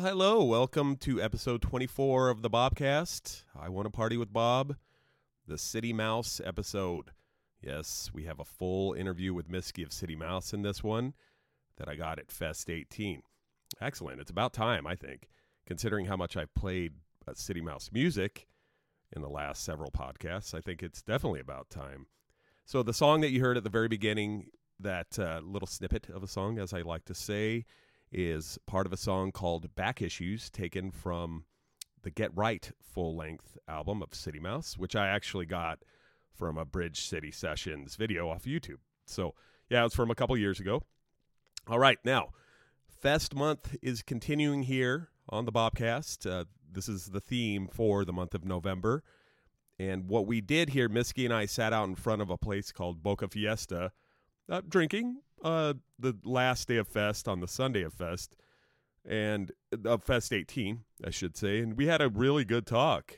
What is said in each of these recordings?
Well, hello. Welcome to episode 24 of the Bobcast. I want to party with Bob, the City Mouse episode. Yes, we have a full interview with Miski of City Mouse in this one that I got at Fest 18. Excellent. It's about time, I think, considering how much I've played uh, City Mouse music in the last several podcasts. I think it's definitely about time. So, the song that you heard at the very beginning, that uh, little snippet of a song, as I like to say, is part of a song called Back Issues, taken from the Get Right full length album of City Mouse, which I actually got from a Bridge City Sessions video off YouTube. So, yeah, it's from a couple years ago. All right, now, Fest month is continuing here on the Bobcast. Uh, this is the theme for the month of November. And what we did here, Miski and I sat out in front of a place called Boca Fiesta, uh, drinking uh, the last day of Fest on the Sunday of Fest, and of Fest 18, I should say. And we had a really good talk.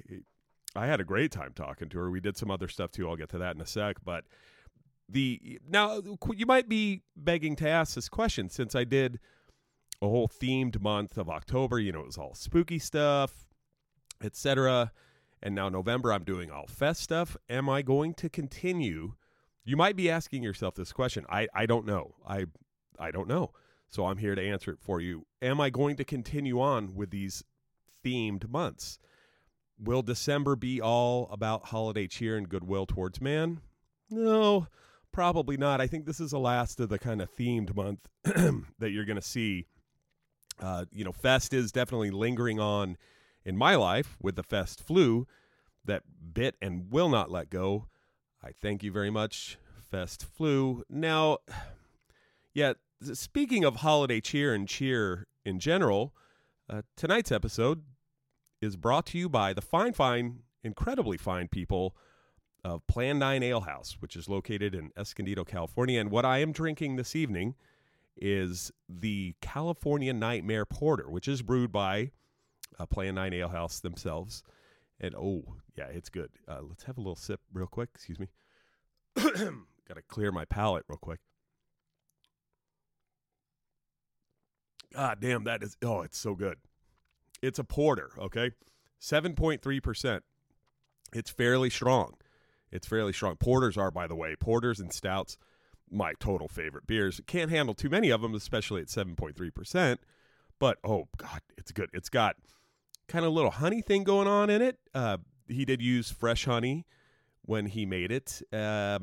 I had a great time talking to her. We did some other stuff too. I'll get to that in a sec. But the now you might be begging to ask this question since I did a whole themed month of October. You know, it was all spooky stuff, etc. And now November, I'm doing all fest stuff. Am I going to continue? You might be asking yourself this question. I, I don't know. I I don't know. So I'm here to answer it for you. Am I going to continue on with these themed months? Will December be all about holiday cheer and goodwill towards man? No, probably not. I think this is the last of the kind of themed month that you're going to see. Uh, you know, Fest is definitely lingering on in my life with the Fest flu that bit and will not let go. I thank you very much, Fest flu. Now, yeah, speaking of holiday cheer and cheer in general, uh, tonight's episode is brought to you by the fine, fine, incredibly fine people of Plan 9 Ale House, which is located in Escondido, California. And what I am drinking this evening is the California Nightmare Porter, which is brewed by uh, Plan 9 Ale House themselves. And oh, yeah, it's good. Uh, let's have a little sip real quick. Excuse me. Got to clear my palate real quick. God damn, that is, oh, it's so good. It's a porter, okay? 7.3%. It's fairly strong. It's fairly strong. Porters are, by the way, porters and stouts, my total favorite beers. Can't handle too many of them, especially at 7.3%. But oh, God, it's good. It's got kind of a little honey thing going on in it. Uh, he did use fresh honey when he made it. Uh,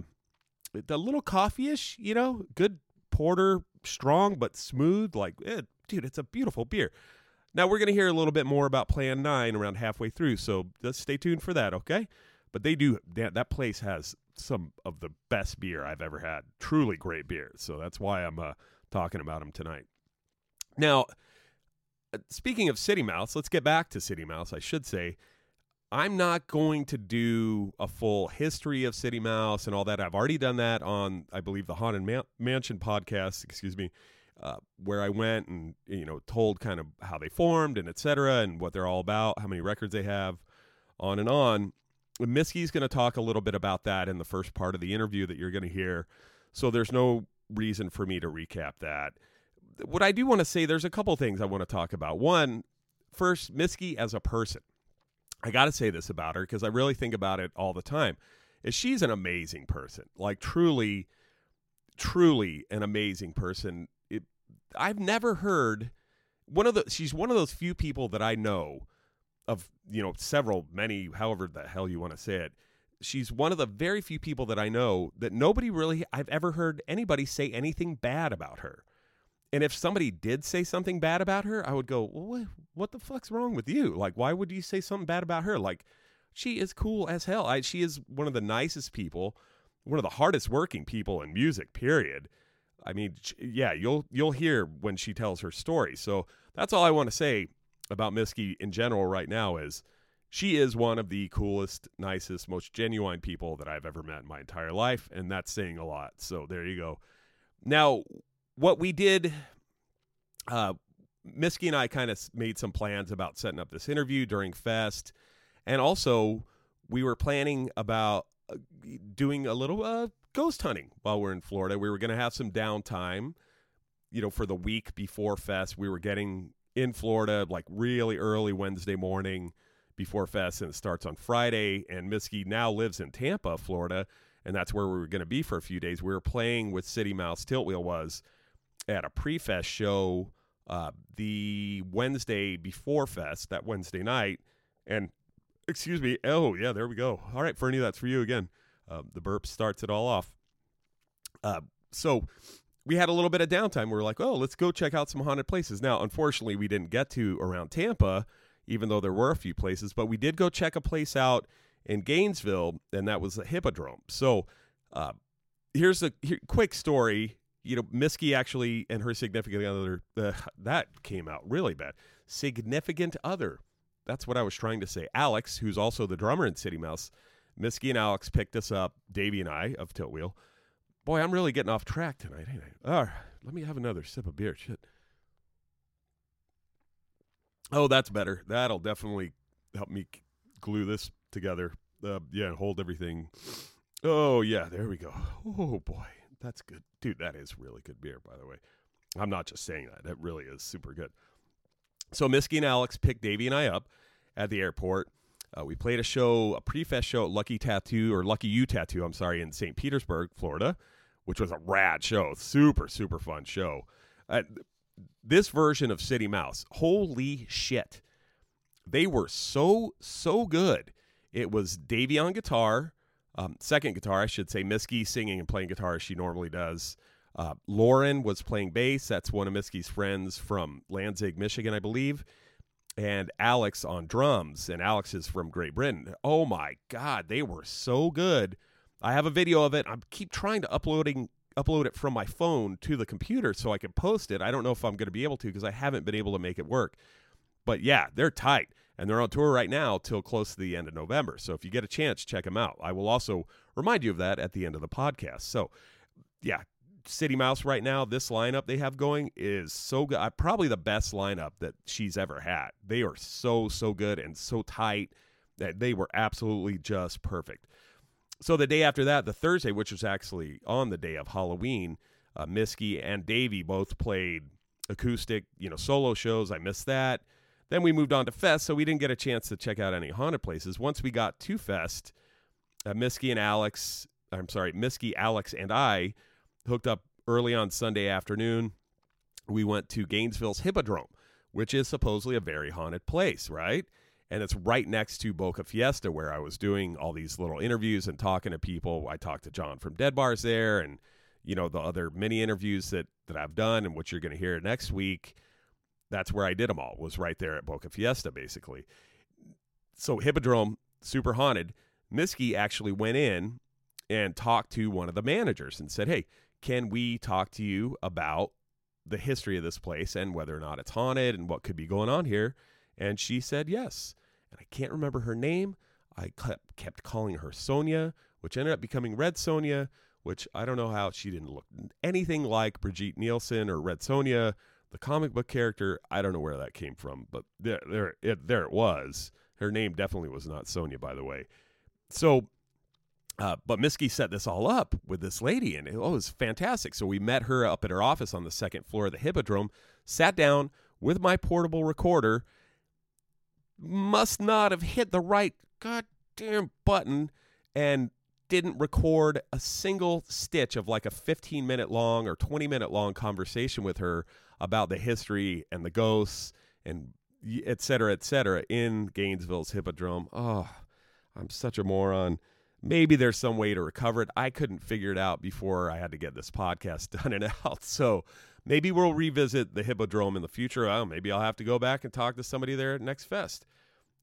a little coffee-ish, you know, good porter, strong but smooth. Like, eh, dude, it's a beautiful beer. Now we're gonna hear a little bit more about Plan Nine around halfway through, so just stay tuned for that, okay? But they do that. That place has some of the best beer I've ever had. Truly great beer. So that's why I'm uh, talking about them tonight. Now, uh, speaking of City Mouse, let's get back to City Mouse. I should say I'm not going to do a full history of City Mouse and all that. I've already done that on, I believe, the Haunted Man- Mansion podcast. Excuse me, uh, where I went and you know told kind of how they formed and etc. and what they're all about, how many records they have, on and on. Miski's going to talk a little bit about that in the first part of the interview that you're going to hear. So there's no reason for me to recap that. What I do want to say, there's a couple things I want to talk about. One, first, Miski as a person. I got to say this about her because I really think about it all the time. Is she's an amazing person, like truly, truly an amazing person. It, I've never heard one of the. She's one of those few people that I know of. You know, several, many, however the hell you want to say it. She's one of the very few people that I know that nobody really I've ever heard anybody say anything bad about her. And if somebody did say something bad about her, I would go, well, what the fuck's wrong with you? Like, why would you say something bad about her? Like, she is cool as hell. I, she is one of the nicest people, one of the hardest working people in music. Period. I mean, yeah, you'll you'll hear when she tells her story. So that's all I want to say about Miski in general right now is she is one of the coolest, nicest, most genuine people that I've ever met in my entire life, and that's saying a lot. So there you go. Now, what we did, uh, Miski and I kind of made some plans about setting up this interview during Fest, and also we were planning about uh, doing a little uh, ghost hunting while we're in Florida. We were going to have some downtime, you know, for the week before Fest. We were getting in Florida, like really early Wednesday morning before Fest, and it starts on Friday. And Miski now lives in Tampa, Florida, and that's where we were going to be for a few days. We were playing with City Mouse Tiltwheel was at a pre-fest show uh, the Wednesday before Fest, that Wednesday night, and excuse me. Oh yeah, there we go. All right, Fernie, that's for you again. Uh, the burp starts it all off. Uh, so we had a little bit of downtime. We were like, oh, let's go check out some haunted places. Now, unfortunately, we didn't get to around Tampa, even though there were a few places, but we did go check a place out in Gainesville, and that was the Hippodrome. So uh, here's a here, quick story. You know, Miski actually and her significant other, uh, that came out really bad. Significant other. That's what I was trying to say. Alex, who's also the drummer in City Mouse, Miski and Alex picked us up, Davey and I of Tilt Wheel. Boy, I'm really getting off track tonight, ain't I? All right, let me have another sip of beer. Shit. Oh, that's better. That'll definitely help me glue this together. Uh, yeah, hold everything. Oh, yeah, there we go. Oh, boy. That's good. Dude, that is really good beer, by the way. I'm not just saying that. That really is super good. So Miski and Alex picked Davey and I up at the airport. Uh, we played a show, a pre-fest show at Lucky Tattoo or Lucky You Tattoo, I'm sorry, in St. Petersburg, Florida, which was a rad show, super super fun show. Uh, this version of City Mouse, holy shit, they were so so good. It was Davey on guitar, um, second guitar, I should say, Miski singing and playing guitar as she normally does. Uh, Lauren was playing bass. That's one of Miski's friends from Lansing, Michigan, I believe and Alex on drums, and Alex is from Great Britain. Oh my God, they were so good. I have a video of it. I keep trying to uploading upload it from my phone to the computer so I can post it. I don't know if I'm going to be able to because I haven't been able to make it work. But yeah, they're tight and they're on tour right now till close to the end of November. So if you get a chance, check them out. I will also remind you of that at the end of the podcast. So yeah, City Mouse right now, this lineup they have going is so good. Uh, probably the best lineup that she's ever had. They are so, so good and so tight that they were absolutely just perfect. So the day after that, the Thursday, which was actually on the day of Halloween, uh, Miski and Davey both played acoustic, you know, solo shows. I missed that. Then we moved on to Fest, so we didn't get a chance to check out any haunted places. Once we got to Fest, uh, and Alex, I'm sorry, Miski, Alex, and I hooked up early on Sunday afternoon. We went to Gainesville's Hippodrome, which is supposedly a very haunted place, right? And it's right next to Boca Fiesta, where I was doing all these little interviews and talking to people. I talked to John from Dead Bars there, and you know the other many interviews that that I've done, and what you're going to hear next week. That's where I did them all. Was right there at Boca Fiesta, basically. So Hippodrome, super haunted. Miski actually went in and talked to one of the managers and said, "Hey, can we talk to you about the history of this place and whether or not it's haunted and what could be going on here?" And she said yes. And I can't remember her name. I kept calling her Sonia, which ended up becoming Red Sonia, which I don't know how she didn't look anything like Brigitte Nielsen or Red Sonja, the comic book character. I don't know where that came from, but there, there, it, there it was. Her name definitely was not Sonia, by the way. So uh, but Miski set this all up with this lady, and it, oh, it was fantastic. So we met her up at her office on the second floor of the Hippodrome, sat down with my portable recorder, must not have hit the right goddamn button, and didn't record a single stitch of like a 15 minute long or 20 minute long conversation with her about the history and the ghosts and et cetera, et cetera, in Gainesville's Hippodrome. Oh, I'm such a moron maybe there's some way to recover it. I couldn't figure it out before I had to get this podcast done and out. So maybe we'll revisit the Hippodrome in the future. Oh, maybe I'll have to go back and talk to somebody there at next fest.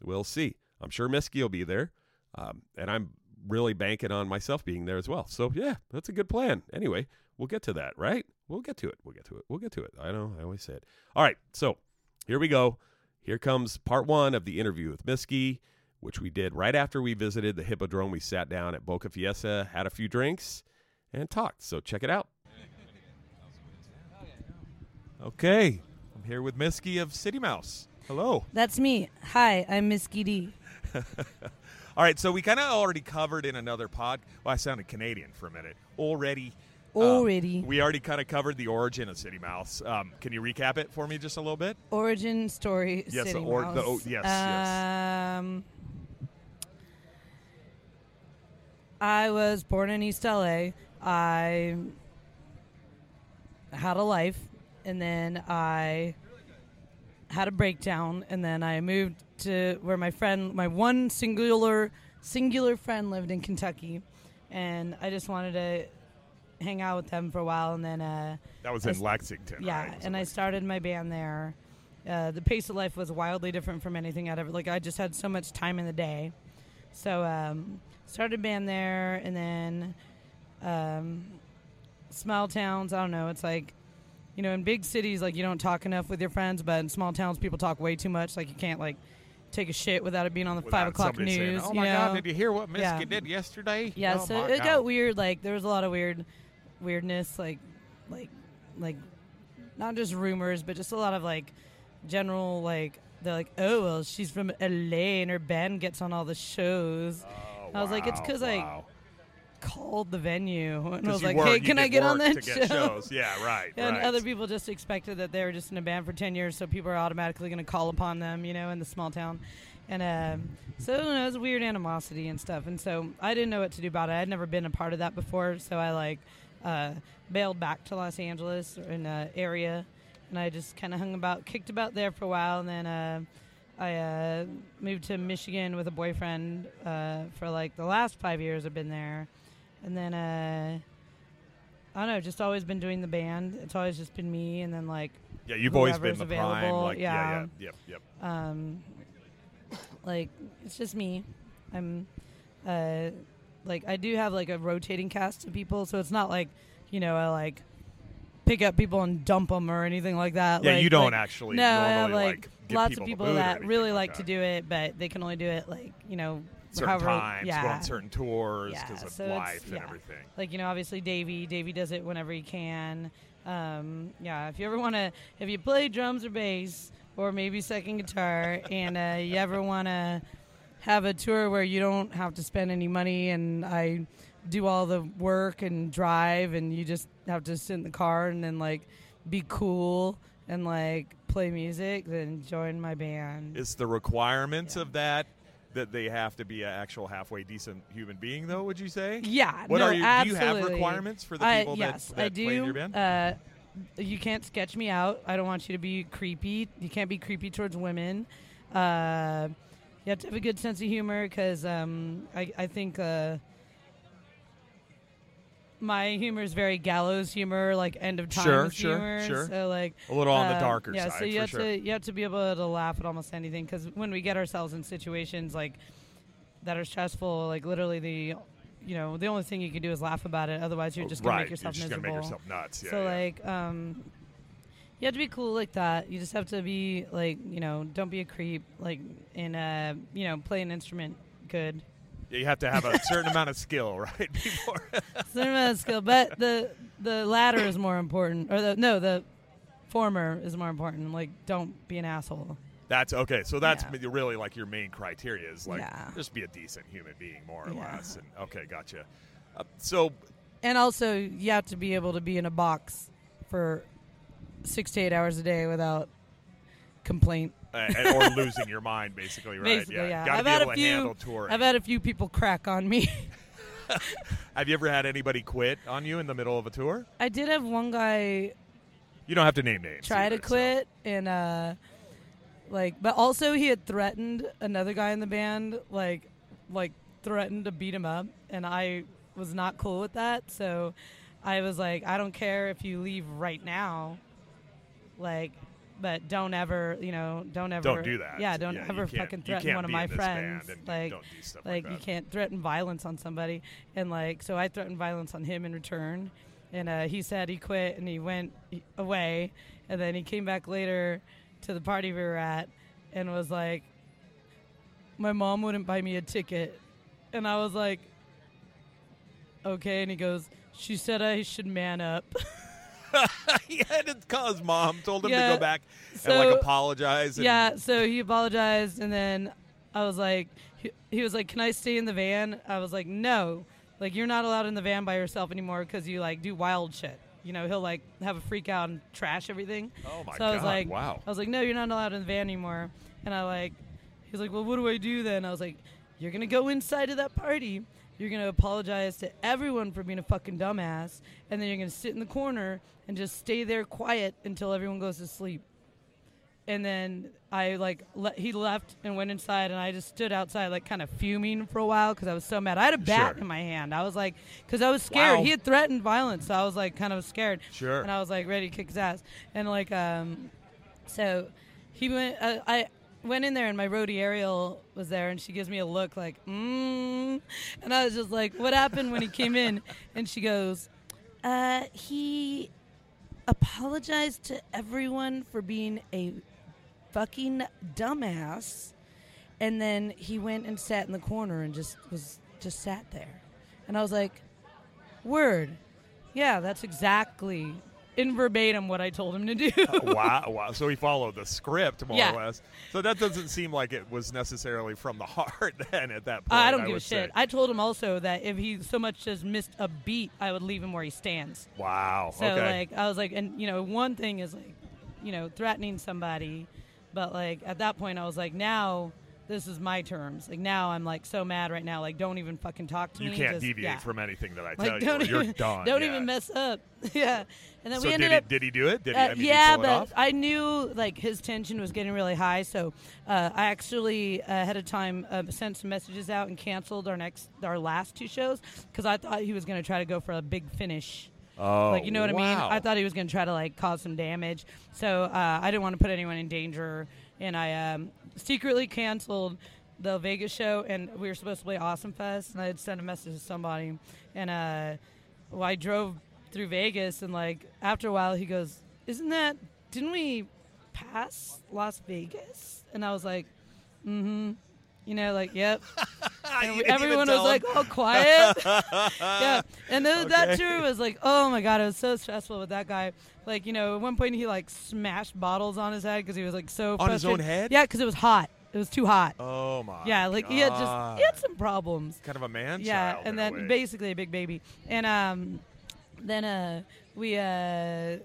We'll see. I'm sure Miski will be there. Um, and I'm really banking on myself being there as well. So yeah, that's a good plan. Anyway, we'll get to that, right? We'll get to it. We'll get to it. We'll get to it. I know. I always say it. All right. So here we go. Here comes part one of the interview with Miski which we did right after we visited the Hippodrome. We sat down at Boca Fiesta, had a few drinks, and talked. So check it out. Okay, I'm here with Miski of City Mouse. Hello. That's me. Hi, I'm Miski D. All right, so we kind of already covered in another pod. Well, I sounded Canadian for a minute. Already, Already. we already kind of covered the origin of City Mouse. Um, can you recap it for me just a little bit? Origin story. Yes, City the or- Mouse. the- oh, yes, yes. Um, I was born in East LA. I had a life, and then I had a breakdown, and then I moved to where my friend, my one singular singular friend, lived in Kentucky, and I just wanted to hang out with them for a while, and then. Uh, That was I in Lexington. yeah, right? and I started my band there. Uh, the pace of life was wildly different from anything I'd ever like. I just had so much time in the day, so um, started a band there, and then um, small towns. I don't know. It's like you know, in big cities, like you don't talk enough with your friends, but in small towns, people talk way too much. Like you can't like take a shit without it being on the Without five o'clock somebody saying, news. oh you my God, did you hear what Miski Yeah. did yesterday? Yeah, Oh so it God. got weird. Like there was a lot of weird, weirdness. Like, like, like, not just rumors, but just a lot of like general like they're like, oh well, she's from LA and her band gets on all the shows. Oh, I was like, it's wow, 'cause I. Called the venue and I was like, work- hey, you can I get on that show? shows. Yeah, right. And right. other people just expected that they were just in a band for 10 years, so people are automatically going to call upon them, you know, in the small town. And um, so don't know, it was weird animosity and stuff. And so I didn't know what to do about it. I'd never been a part of that before, so I like uh, bailed back to Los Angeles or in the area. And I just kind of hung about, kicked about there for a while. And then uh, I uh, moved to Michigan with a boyfriend uh, for like the last five years I've been there. And then uh, I don't know, just always been doing the band. It's always just been me, and then like yeah, you've always been the prime. available, Like, yeah, yeah. yeah, yep, yep. um, like it's just me. I'm uh, like I do have like a rotating cast of people, so it's not like you know I like pick up people and dump them or anything like that. Yeah, Like- you don't like- actually no, I have like, lots people of people that really like like to do it, but they can only do it like you know certain however- times, yeah. go on certain tours Yeah, because of so life and yeah. everything. like you know obviously davey davey does it whenever he can um, yeah if you ever want to if you play drums or bass or maybe second guitar and uh, you ever want to have a tour where you don't have to spend any money and i do all the work and drive and you just have to sit in the car and then like be cool and like play music then join my band It's the requirements Yeah. of that that they have to be an actual halfway decent human being, though? Would you say? yeah What no, are you? absolutely. Do you have requirements for the people yes, that, that I play in your band? Uh, you can't sketch me out. I don't want you to be creepy. You can't be creepy towards women. Uh, you have to have a good sense of humor because um, I, I think uh, my humor is very gallows humor, like end of times Sure, sure, humor. sure. So like a little on the uh, darker yeah, side, so you for have sure. to you have to be able to laugh at almost anything because when we get ourselves in situations like that are stressful, like literally the you know the only thing you can do is laugh about it. Otherwise, you're just gonna right, make yourself you're just miserable. gonna make yourself nuts. Yeah, so yeah. like um, you have to be cool like that. You just have to be like you know don't be a creep like and uh you know play an instrument good. Yeah, you have to have a certain amount of skill, right? Before Certain amount of skill, but the the latter is more important, or the no the former is more important. Like don't be an asshole. that's okay. So that's Yeah. really like your main criteria is like Yeah. just be a decent human being, more or Yeah. less. And okay, gotcha. Uh, so And also, you have to be able to be in a box for six to eight hours a day without complaint. uh, or losing your mind, basically, right? Basically, yeah. yeah. Gotta I've be had able a to few. handle touring. I've had a few people crack on me. Have you ever had anybody quit on you in the middle of a tour? I did have one guy You don't have to name names. try either, to so- quit, and uh, like, but also he had threatened another guy in the band, like, like threatened to beat him up, and I was not cool with that. So I was like, I don't care if you leave right now, like. But don't ever, you know, don't ever. Don't do that. Yeah, don't you ever fucking threaten one of my friends. Like, don't do like like, you can't threaten violence on somebody and like so i threatened violence on him in return and uh, he said he quit and he went away and then he came back later to the party we were at and was like my mom wouldn't buy me a ticket and i was like okay and he goes she said i should man up he had to call his mom, told him to go back and like apologize. And, yeah so he apologized and then i was like he, he was like can i stay in the van i was like no like you're not allowed in the van by yourself anymore because you like do wild shit. You know, he'll like have a freak out and trash everything. Oh my so I was God, like, wow. I was like, no, you're not allowed in the van anymore. And I like, he's like, well, what do I do then? I was like, you're gonna go inside of that party. You're gonna apologize to everyone for being a fucking dumbass, and then you're gonna sit in the corner and just stay there quiet until everyone goes to sleep. And then I like le- he left and went inside, and I just stood outside like kind of fuming for a while because I was so mad. I had a bat Sure. in my hand. I was like, because I was scared. Wow. He had threatened violence, so I was like kind of scared. Sure. And I was like ready to kick his ass. And like um, so he went. Uh, I went in there, and my roadie Ariel was there, and she gives me a look like, mm. And I was just like, what happened when he came in? And she goes, uh, he apologized to everyone for being a fucking dumbass and then he went and sat in the corner and just was just sat there and i was like word yeah that's exactly in verbatim what i told him to do wow, wow. So he followed the script more Yeah. or less. So that doesn't seem like it was necessarily from the heart then at that uh, point. i don't give a shit say. i told him also that if he so much as missed a beat i would leave him where he stands wow. So okay. like I was like, and you know, one thing is like, you know, threatening somebody, but like at that point I was like, now this is my terms. Like now I'm like so mad right now. Like don't even fucking talk to you me. You can't just- deviate yeah. from anything that I Like tell don't you. even You're done. don't yeah. even mess up. yeah. And then So we did ended he, up. did he do it? Did he? Uh, I mean, yeah, did he but? I knew like his tension was getting really high, so uh, I actually uh, ahead of time uh, sent some messages out and canceled our next, our last two shows because I thought he was going to try to go for a big finish. Oh, like you know what I mean? I thought he was going to try to like cause some damage, so uh, I didn't want to put anyone in danger, and I um, secretly canceled the Vegas show, and we were supposed to play Awesome Fest, and I had sent a message to somebody, and uh, well, I drove through Vegas, and like after a while, he goes, "Isn't that? Didn't we pass Las Vegas?" And I was like, "Mm-hmm." You know, like, yep. And You we- didn't even everyone was like? "Oh, quiet." yeah, and then that Okay. tour was like, oh my god, it was so stressful with that guy. Like, you know, at one point he like smashed bottles on his head because he was like so On his own head? Yeah, because it was hot. It was too hot. Oh my. yeah, like he had just he had some problems. kind of a man. Yeah, and then basically a big baby, and um, then uh, we uh,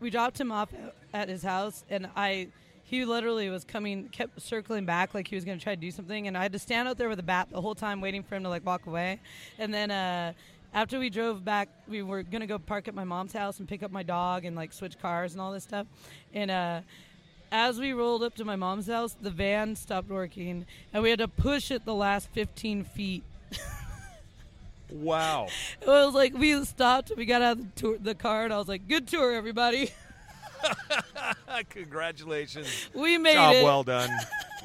we dropped him off at his house, and I. He literally was coming, kept circling back like he was going to try to do something, and I had to stand out there with a bat the whole time, waiting for him to like walk away. And then uh, after we drove back, we were going to go park at my mom's house and pick up my dog and like switch cars and all this stuff. And uh, as we rolled up to my mom's house, the van stopped working, and we had to push it the last 15 feet Wow. it was like we stopped, we got out of the, tour, the car, and I was like, "Good tour, everybody. Congratulations. We made it Job it. well done.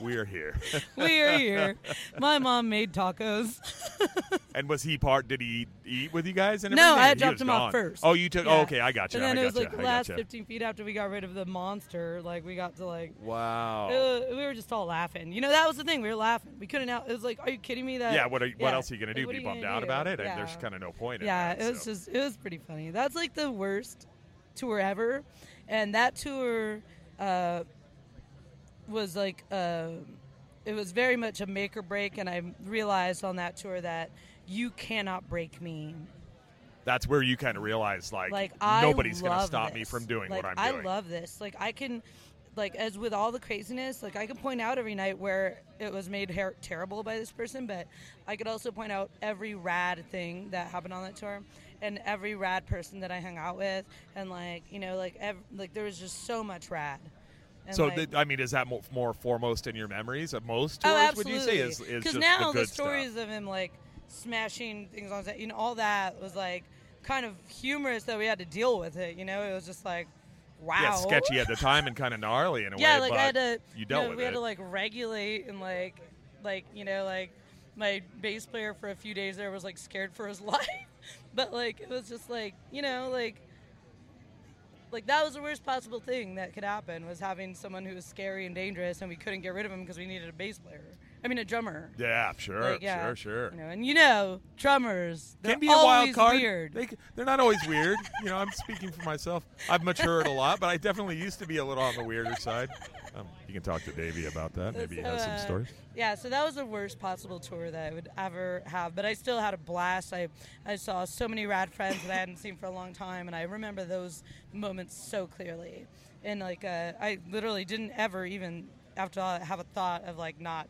We're here. we are here." My mom made tacos. and was he part? Did he eat with you guys? And No, I dropped him off first. Oh, you took. Oh, yeah. Oh, okay, I got you. and then I it was like the last. 15 feet after we got rid of the monster. Like we got to like. Wow. we were just all laughing. You know, that was the thing. We were laughing. We couldn't out. It was like, are you kidding me? That yeah. What? Are, what else are you gonna do? what Be bummed out do? about it? Yeah. And there's kind of no point. in Yeah, that, it was so. just it was pretty funny. That's like the worst tour ever, and that tour uh, was like uh, it was very much a make or break. And I realized on that tour that you cannot break me. That's where you kind of realize, like, Like nobody's gonna love stop me from doing like, what I'm I doing. I love this. Like I can, like as with all the craziness, like I can point out every night where it was made her- terrible by this person, but I could also point out every rad thing that happened on that tour, and every rad person that I hung out with, and like you know, like ev- like there was just so much rad. And, so, like, th- I mean, is that more, more foremost in your memories of most oh, tours? Oh, absolutely. Would you say is, is just now the good stories stuff? of him like smashing things on set, you know, all that was like kind of humorous that we had to deal with it. You know, it was just like, wow, Yeah, sketchy at the time and kind of gnarly in a yeah, way. like but I had to, you dealt know, with we had to like regulate and like, like you know, like my bass player for a few days there was like scared for his life, but like it was just like you know like. Like that was the worst possible thing that could happen was having someone who was scary and dangerous, and we couldn't get rid of him because we needed a bass player. I mean, a drummer. Yeah, sure, Like, yeah, sure, sure. You know, and you know, drummers they're Can be a wild card. weird. They they're not always weird. You know, I'm speaking for myself. I've matured a lot, but I definitely used to be a little on the weirder side. Um, you can talk to Davey about that. Maybe he has some uh, stories. Yeah, so that was the worst possible tour that I would ever have, but I still had a blast. I I saw so many rad friends that I hadn't seen for a long time, and I remember those moments so clearly. And like, uh, I literally didn't ever even after all have a thought of like not,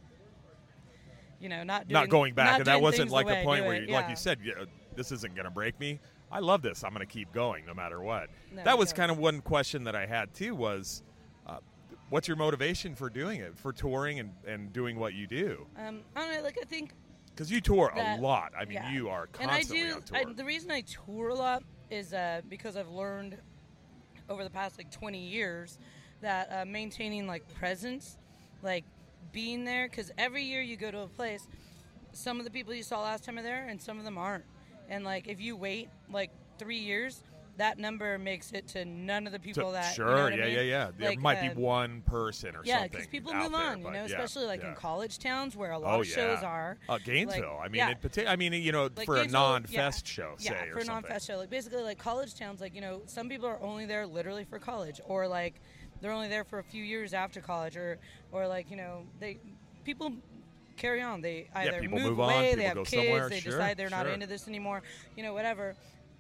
you know, not doing, not going back, not and that wasn't like the I point where, you, like you said, yeah, this isn't going to break me. I love this. I'm going to keep going no matter what. No, that was kind of one question that I had too. Was uh, what's your motivation for doing it, for touring and, and doing what you do? Um, I don't know. Like I think Because you tour that- a lot. I mean, yeah. you are and I constantly do. on tour. I, the reason I tour a lot is uh, because I've learned over the past like 20 years that uh, maintaining like presence, like being there, because every year you go to a place, some of the people you saw last time are there, and some of them aren't. And like if you wait like three years, that number makes it to none of the To- people that. you sure, know what I yeah, mean? yeah, yeah. There Like, might uh, be one person or yeah, something. because people move there, on, you know, yeah, especially like yeah. in college towns where a lot Oh of yeah, shows are. Uh, Gainesville. Like, I mean, yeah. in partic- I mean, you know, Like for a non-fest yeah. show, say, yeah, or for a non-fest show. Like basically, like college towns, like you know, some people are only there literally for college, or like they're only there for a few years after college, or or like you know, they people carry on. They either people move, move away, people they have kids, they sure, decide they're not into this anymore, you know, whatever.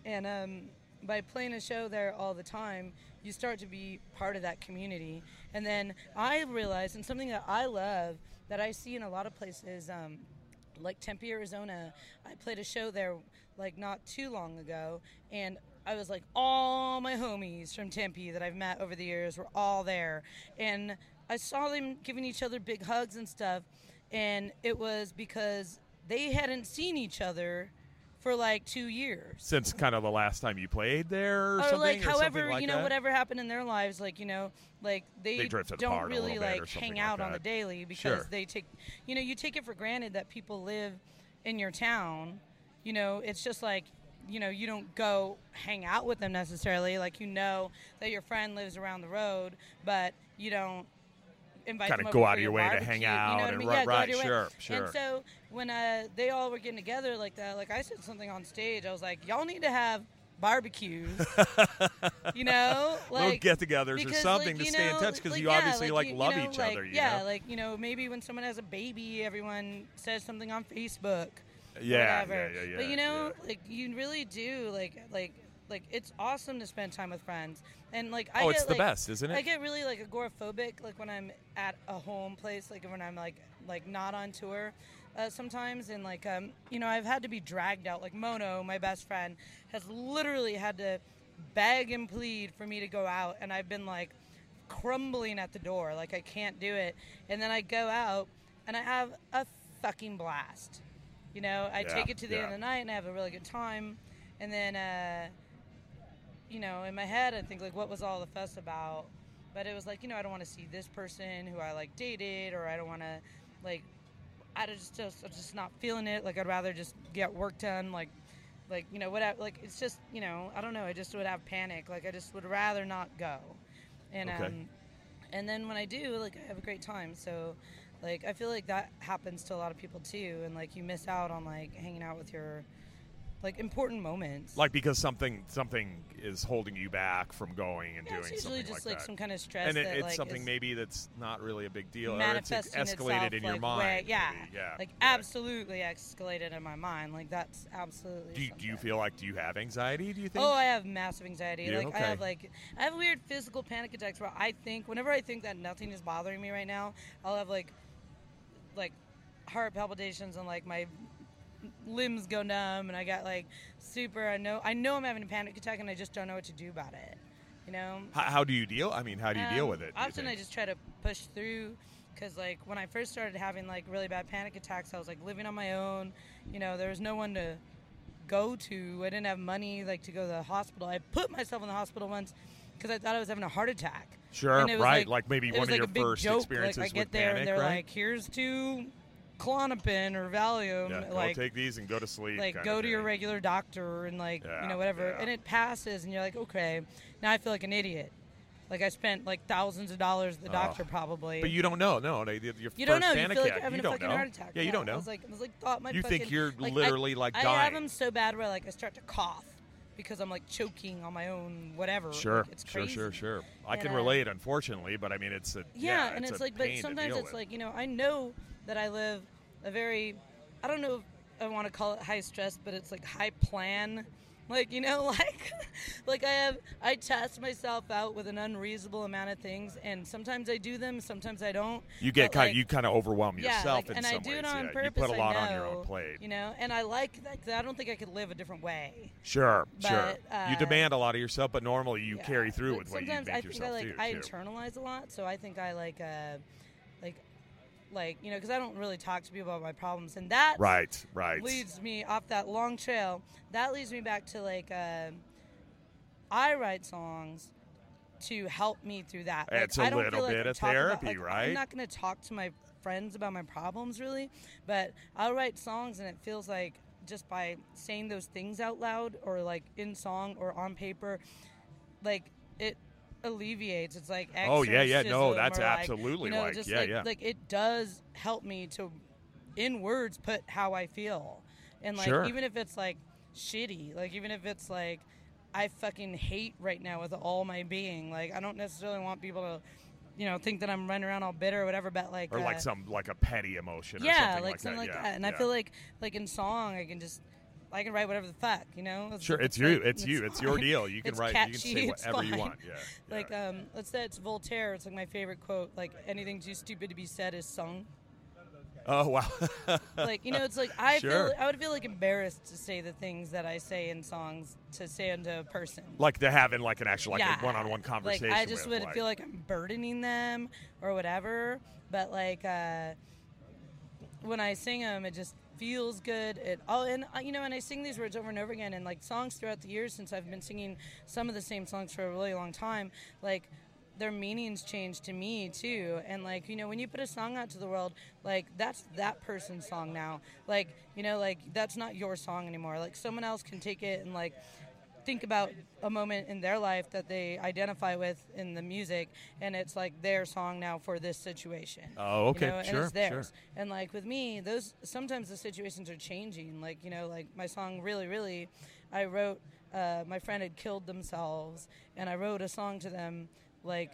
And um, by playing a show there all the time, you start to be part of that community. And then I realized, and something that I love that I see in a lot of places, um, like Tempe, Arizona. I played a show there like not too long ago, and I was like, all my homies from Tempe that I've met over the years were all there, and I saw them giving each other big hugs and stuff, and it was because they hadn't seen each other for like two years. Since kind of the last time you played there, or, or something, like or however something like you know that? whatever happened in their lives like you know like they, They don't really little bit or like hang like out on the daily because Sure. they take you know you take it for granted that people live in your town. You know it's just like you know you don't go hang out with them necessarily like you know that your friend lives around the road but you don't invite Kinda go out of your way to barbecue, hang you know out what I and mean? right- Yeah, out of right, way. sure, sure. And so when uh, they all were getting together like that, like I said something on stage, I was like, y'all need to have barbecues. you know, Little like get-togethers or something like, to you stay in touch because like, you yeah, obviously, like, you- you love know, each other, you yeah, know? like you know, maybe when someone has a baby, everyone says something on Facebook. Yeah, whatever. yeah, yeah, But you know, yeah. like you really do, like like like it's awesome to spend time with friends, and like I Oh, get, it's the like, best, isn't it? I get really like agoraphobic, like when I'm at a home place, like when I'm like like not on tour. Uh, sometimes and like um, you know I've had to be dragged out like Mono my best friend has literally had to beg and plead for me to go out and I've been like crumbling at the door like I can't do it and then I go out and I have a fucking blast you know I Yeah, take it to the end of the night and I have a really good time and then uh, you know, in my head, I think like, what was all the fuss about? But it was like, you know, I don't want to see this person who I like dated, or I don't want to, like, I just just I'm just not feeling it. Like, I'd rather just get work done. Like, like you know, what? Like, it's just you know, I don't know. I just would have panic. Like, I just would rather not go. And Okay. um, and then when I do, like, I have a great time. So, like, I feel like that happens to a lot of people too, and like, you miss out on like hanging out with your like important moments. like because something something is holding you back from going and Yeah, it's doing usually something just like, like, that. some kind of stress and it, that it's like something maybe that's not really a big deal, or it's escalated itself, in your mind. way- yeah, maybe. yeah, like yeah. absolutely escalated in my mind. Like that's absolutely. Do you, do you feel like do you have anxiety? Do you think? Oh, I have massive anxiety. You? Like I have like I have weird physical panic attacks where I think whenever I think that nothing is bothering me right now, I'll have like like heart palpitations and like my limbs go numb and I got like super I know I know I'm having a panic attack and I just don't know what to do about it. You know? how, how do you deal? I mean, how do you deal Um, with it? Often I just try to push through because, like, when I first started having like really bad panic attacks, I was like living on my own. You know, there was no one to go to. I didn't have money like to go to the hospital. I put myself in the hospital once because I thought I was having a heart attack. Sure, And it was right, like maybe it one of like your first joke. experiences Like I get with there panic, and they're right? like, "Here's two Klonopin or Valium." yeah, go like take these and go to sleep. like go to your regular doctor and like Yeah, you know whatever yeah. and it passes and you're like okay now i feel like an idiot Like I spent like thousands of dollars at the Oh. doctor probably. But you don't know. No, they, your You don't know. You feel like you're having you a fucking know. heart attack. Yeah, you don't know. I was like, I was like, thought my You think you're like, I- literally, like, dying? I have them so bad where like I start to cough because I'm like choking on my own whatever. Sure, Like, it's sure, crazy. sure, sure. I And, can uh, relate, unfortunately, but I mean, it's a Yeah, yeah, and it's, a like, but sometimes it's with. like you know, I know that I live a very, I don't know if I want to call it high stress, but it's like high plan. Like you know, like, like I have, I test myself out with an unreasonable amount of things, and sometimes I do them, sometimes I don't. you get kind, like, you kind of overwhelm yeah, yourself like, in and some I do ways. it on yeah. purpose. You put a lot I on your own plate. You know, and I like that. I don't think I could live a different way. Sure, But, sure. you uh, demand a lot of yourself, but normally you Yeah, carry through with what you sometimes make I think yourself I like do. I internalize a lot, so I think I like uh, like, like you know, because I don't really talk to people about my problems, and that Right, right. leads me off that long trail. That leads me back to like uh, I write songs to help me through that. Like, It's a I don't little feel like bit I'm of talking about- therapy, like, right? I'm not going to talk to my friends about my problems really, but I'll write songs and it feels like just by saying those things out loud or like in song or on paper, like it alleviates. It's like Oh, yeah, yeah, no, that's like, absolutely you know, like- yeah, like, yeah. like it does help me to, in words, put how I feel, and like Sure. even if it's like shitty, like even if it's like I fucking hate right now with all my being. Like I don't necessarily want people to, you know, think that I'm running around all bitter or whatever. But like, or like uh, some like a petty emotion. or yeah, something like like something that. like yeah, that. And I feel like like in song, I can just I can write whatever the fuck, you know. Sure, it's you. It's you. It's your deal. You can It's write. You can say it's whatever you want. Yeah. yeah. Like um, let's say it's Voltaire. It's like my favorite quote. Like anything too stupid to be said is sung. oh wow. Like you know, it's like I Sure. feel I would feel like embarrassed to say the things that I say in songs to say unto a person. like to have in like an actual like yeah, a one-on-one conversation. Like I just with, would like, feel like I'm burdening them or whatever. But like uh, when I sing them, it just feels good. It oh, and uh, you know, and I sing these words over and over again, and like songs throughout the years since I've been singing some of the same songs for a really long time, like. Their meanings change to me too, and like you know, when you put a song out to the world, like that's that person's song now. Like you know, like that's not your song anymore. Like someone else can take it and like think about a moment in their life that they identify with in the music, and it's like their song now for this situation. Oh, okay, You know, and it's theirs. sure. And like with me, those sometimes the situations are changing. Like you know, like my song really, really, I wrote. Uh, my friend had killed themselves, and I wrote a song to them, like,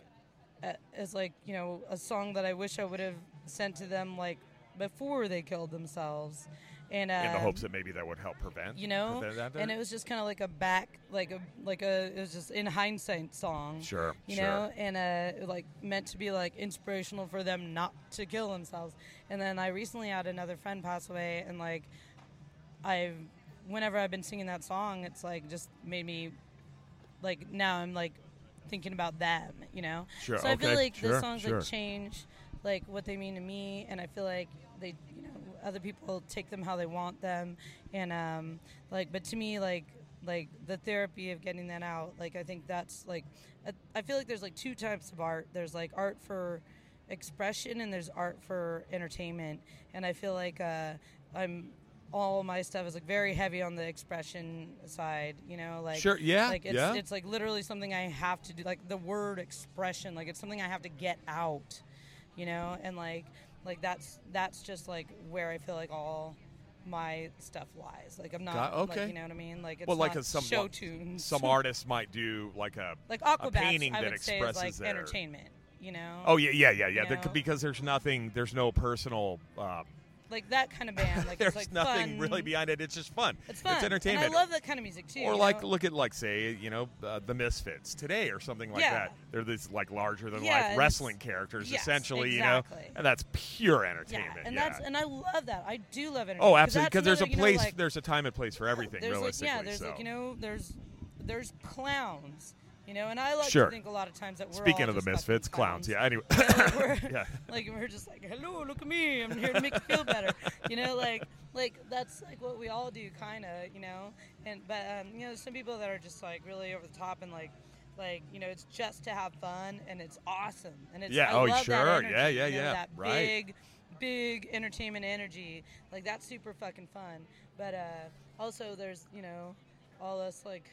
as like you know, a song that I wish I would have sent to them like before they killed themselves. And uh, in the hopes that maybe that would help prevent. you know prevent that. and it was just kind of like a back like a like a it was just in hindsight song Sure, you sure. know and uh like meant to be like inspirational for them not to kill themselves and then i recently had another friend pass away and like i've whenever i've been singing that song it's like just made me like now i'm like thinking about them you know Sure, so i feel like sure, the songs sure. like change like what they mean to me and i feel like they you know other people take them how they want them. And um like but to me like like the therapy of getting that out like i think that's like I- feel like there's like two types of art. There's like art for expression and there's art for entertainment. And i feel like uh i'm all my stuff is like very heavy on the expression side you know like Sure, yeah, like it's, yeah. it's like literally something i have to do like the word expression like it's something i have to get out you know? And like like that's that's just like where i feel like all my stuff lies like i'm not Got- okay. like you know what i mean like it's well, like a, some show tunes Some artists might do like a like a aquabats painting i that would say is expresses like their. entertainment you know Oh yeah, yeah, yeah, yeah. You know? because there's nothing, there's no personal, um, like that kind of band like there's it's like nothing fun. really behind it. It's just fun. it's fun It's entertainment. and i love that kind of music too or like know? look at like say you know uh, the Misfits today or something like Yeah. that. They're these like larger than Yeah, life wrestling characters yes, essentially, exactly. you know, and that's pure entertainment. yeah and that's and i love that i do love entertainment oh, absolutely. because there's a you know, place, like- there's a time and place for everything. there's realistically, like yeah there's so. like you know there's there's clowns you know and i like Sure. to think a lot of times that we're Speaking of the Misfits, clowns. Yeah. Anyway. Like, we're, yeah. like we're just like hello look at me i'm here to make you feel better you know like like that's like what we all do kind of you know and but um, you know some people that are just like really over the top and like like you know it's just to have fun and it's awesome and it's Yeah, I oh, love sure. that energy, Yeah, yeah, you know, yeah. that Right. big big entertainment energy like that's super fucking fun but uh also there's you know all us like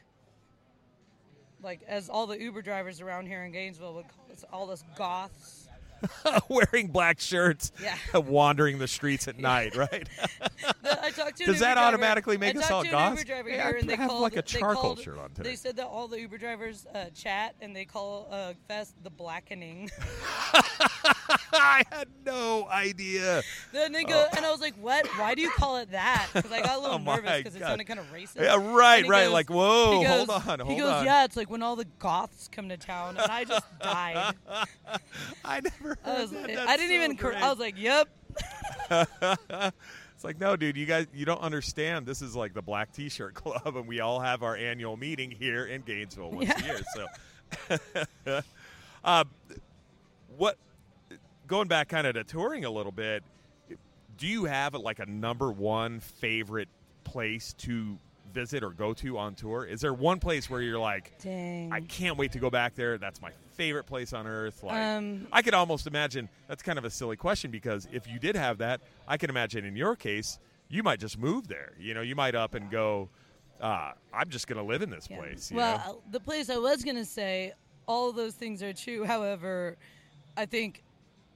like as all the Uber drivers around here in Gainesville would call us all us goths. Wearing black shirts, Yeah. wandering the streets at night, right? The- I talked to Does that driver- automatically make I us all goths? Uber driver Hey, here, I and they have called, like a charcoal called- shirt on today. They said that all the Uber drivers uh, chat and they call uh, Fest the blackening. I had no idea. then they go, and I was like, "What? Why do you call it that?" Because I got a little Oh nervous because it sounded kind of racist. Yeah, right, right. goes- like, whoa, goes, hold on, hold he goes, on. "Yeah, it's like when all the goths come to town," and I just died. I never heard I was, that. I didn't so even. Great. I was like, "Yep." It's like, no, dude, you guys, you don't understand. This is like the Black T-shirt Club, and we all have our annual meeting here in Gainesville once a year. So, uh, what? Going back, kind of to touring a little bit. Do you have like a number one favorite place to visit or go to on tour? Is there one place where you're like, Dang. I can't wait to go back there. That's my favorite place on earth. Like, Um, I could almost imagine that's kind of a silly question because if you did have that, I can imagine in your case, you might just move there. You know, you might up and go. Uh, I'm just going to live in this Yeah. place. You well, know? the place I was gonna say, all those things are true. However, I think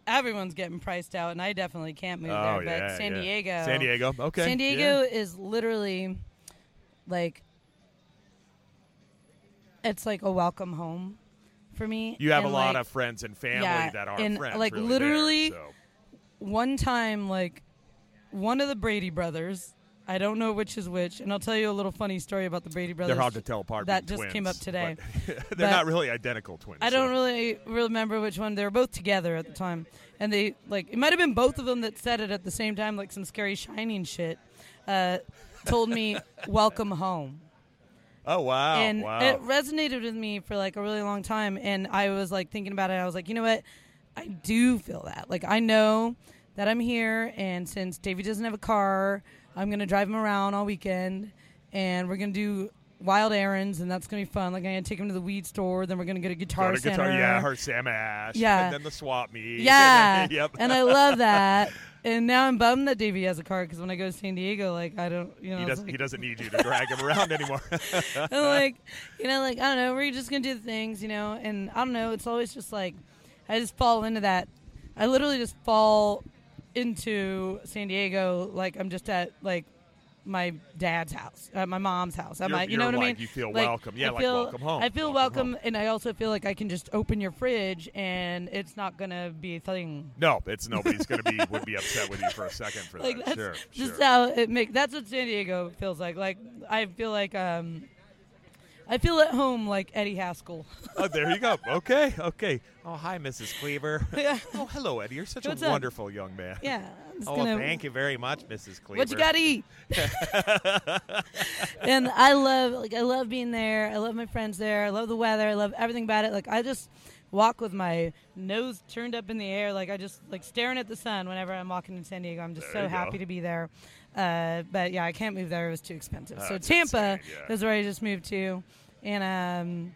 everyone's getting priced out, and I definitely can't move oh there. yeah, but San yeah. Diego, San Diego, okay. San yeah. Diego is literally like it's like a welcome home for me. You have And, a lot of friends and family yeah, that are and, friends. like, really literally- there, so. one time like one of the Brady brothers. I don't know which is which, and I'll tell you a little funny story about the Brady brothers. they're hard to tell apart. That just came up today. they're But not really identical twins. I don't really remember which one. They were both together at the time, and they like it might have been both of them that said it at the same time, like some scary shining shit. Uh, told me "Welcome home," Oh wow! and wow. it resonated with me for like a really long time. And I was like thinking about it. I was like, you know what? I do feel that. Like I know that I'm here, and since Davey doesn't have a car, I'm gonna drive him around all weekend, and we're gonna do wild errands, and that's gonna be fun. Like I'm gonna take him to the weed store, then we're gonna get a guitar Go to center. guitar, yeah, her Sam Ash, Yeah. and then the swap meet. Yeah. yep. And I love that. And now I'm bummed that Davey has a car because when I go to San Diego, like I don't, you know, he doesn't. like, He doesn't need you to drag him around anymore. I'm like, you know, like I don't know, we're just gonna do the things, you know. And I don't know, it's always just like I just fall into that. I literally just fall into San Diego like I'm just at like my dad's house, at my mom's house. I You're- you know what I mean? you feel Like, welcome. Yeah, I like feel, welcome home. I feel Welcome welcome, and I also feel like I can just open your fridge and it's not gonna be a thing. no, it's nobody's going to be would be upset with you for a second for like that. that's Sure, just sure. how it make that's what San Diego feels like. Like I feel like um I feel at home like Eddie Haskell. oh, there you go. Okay, okay. Oh, hi, Mrs. Cleaver. yeah. oh, hello, Eddie. You're such What's a up? wonderful young man. Yeah. Oh, gonna, thank you very much, Mrs. Cleaver. What you got to eat? and I love like I love being there. I love my friends there. I love the weather. I love everything about it. Like I just walk with my nose turned up in the air like I just like staring at the sun whenever I'm walking in San Diego. I'm just There so go. happy to be there. Uh, but yeah, I can't move there. It was too expensive. so Tampa insane, yeah. is where I just moved to. And um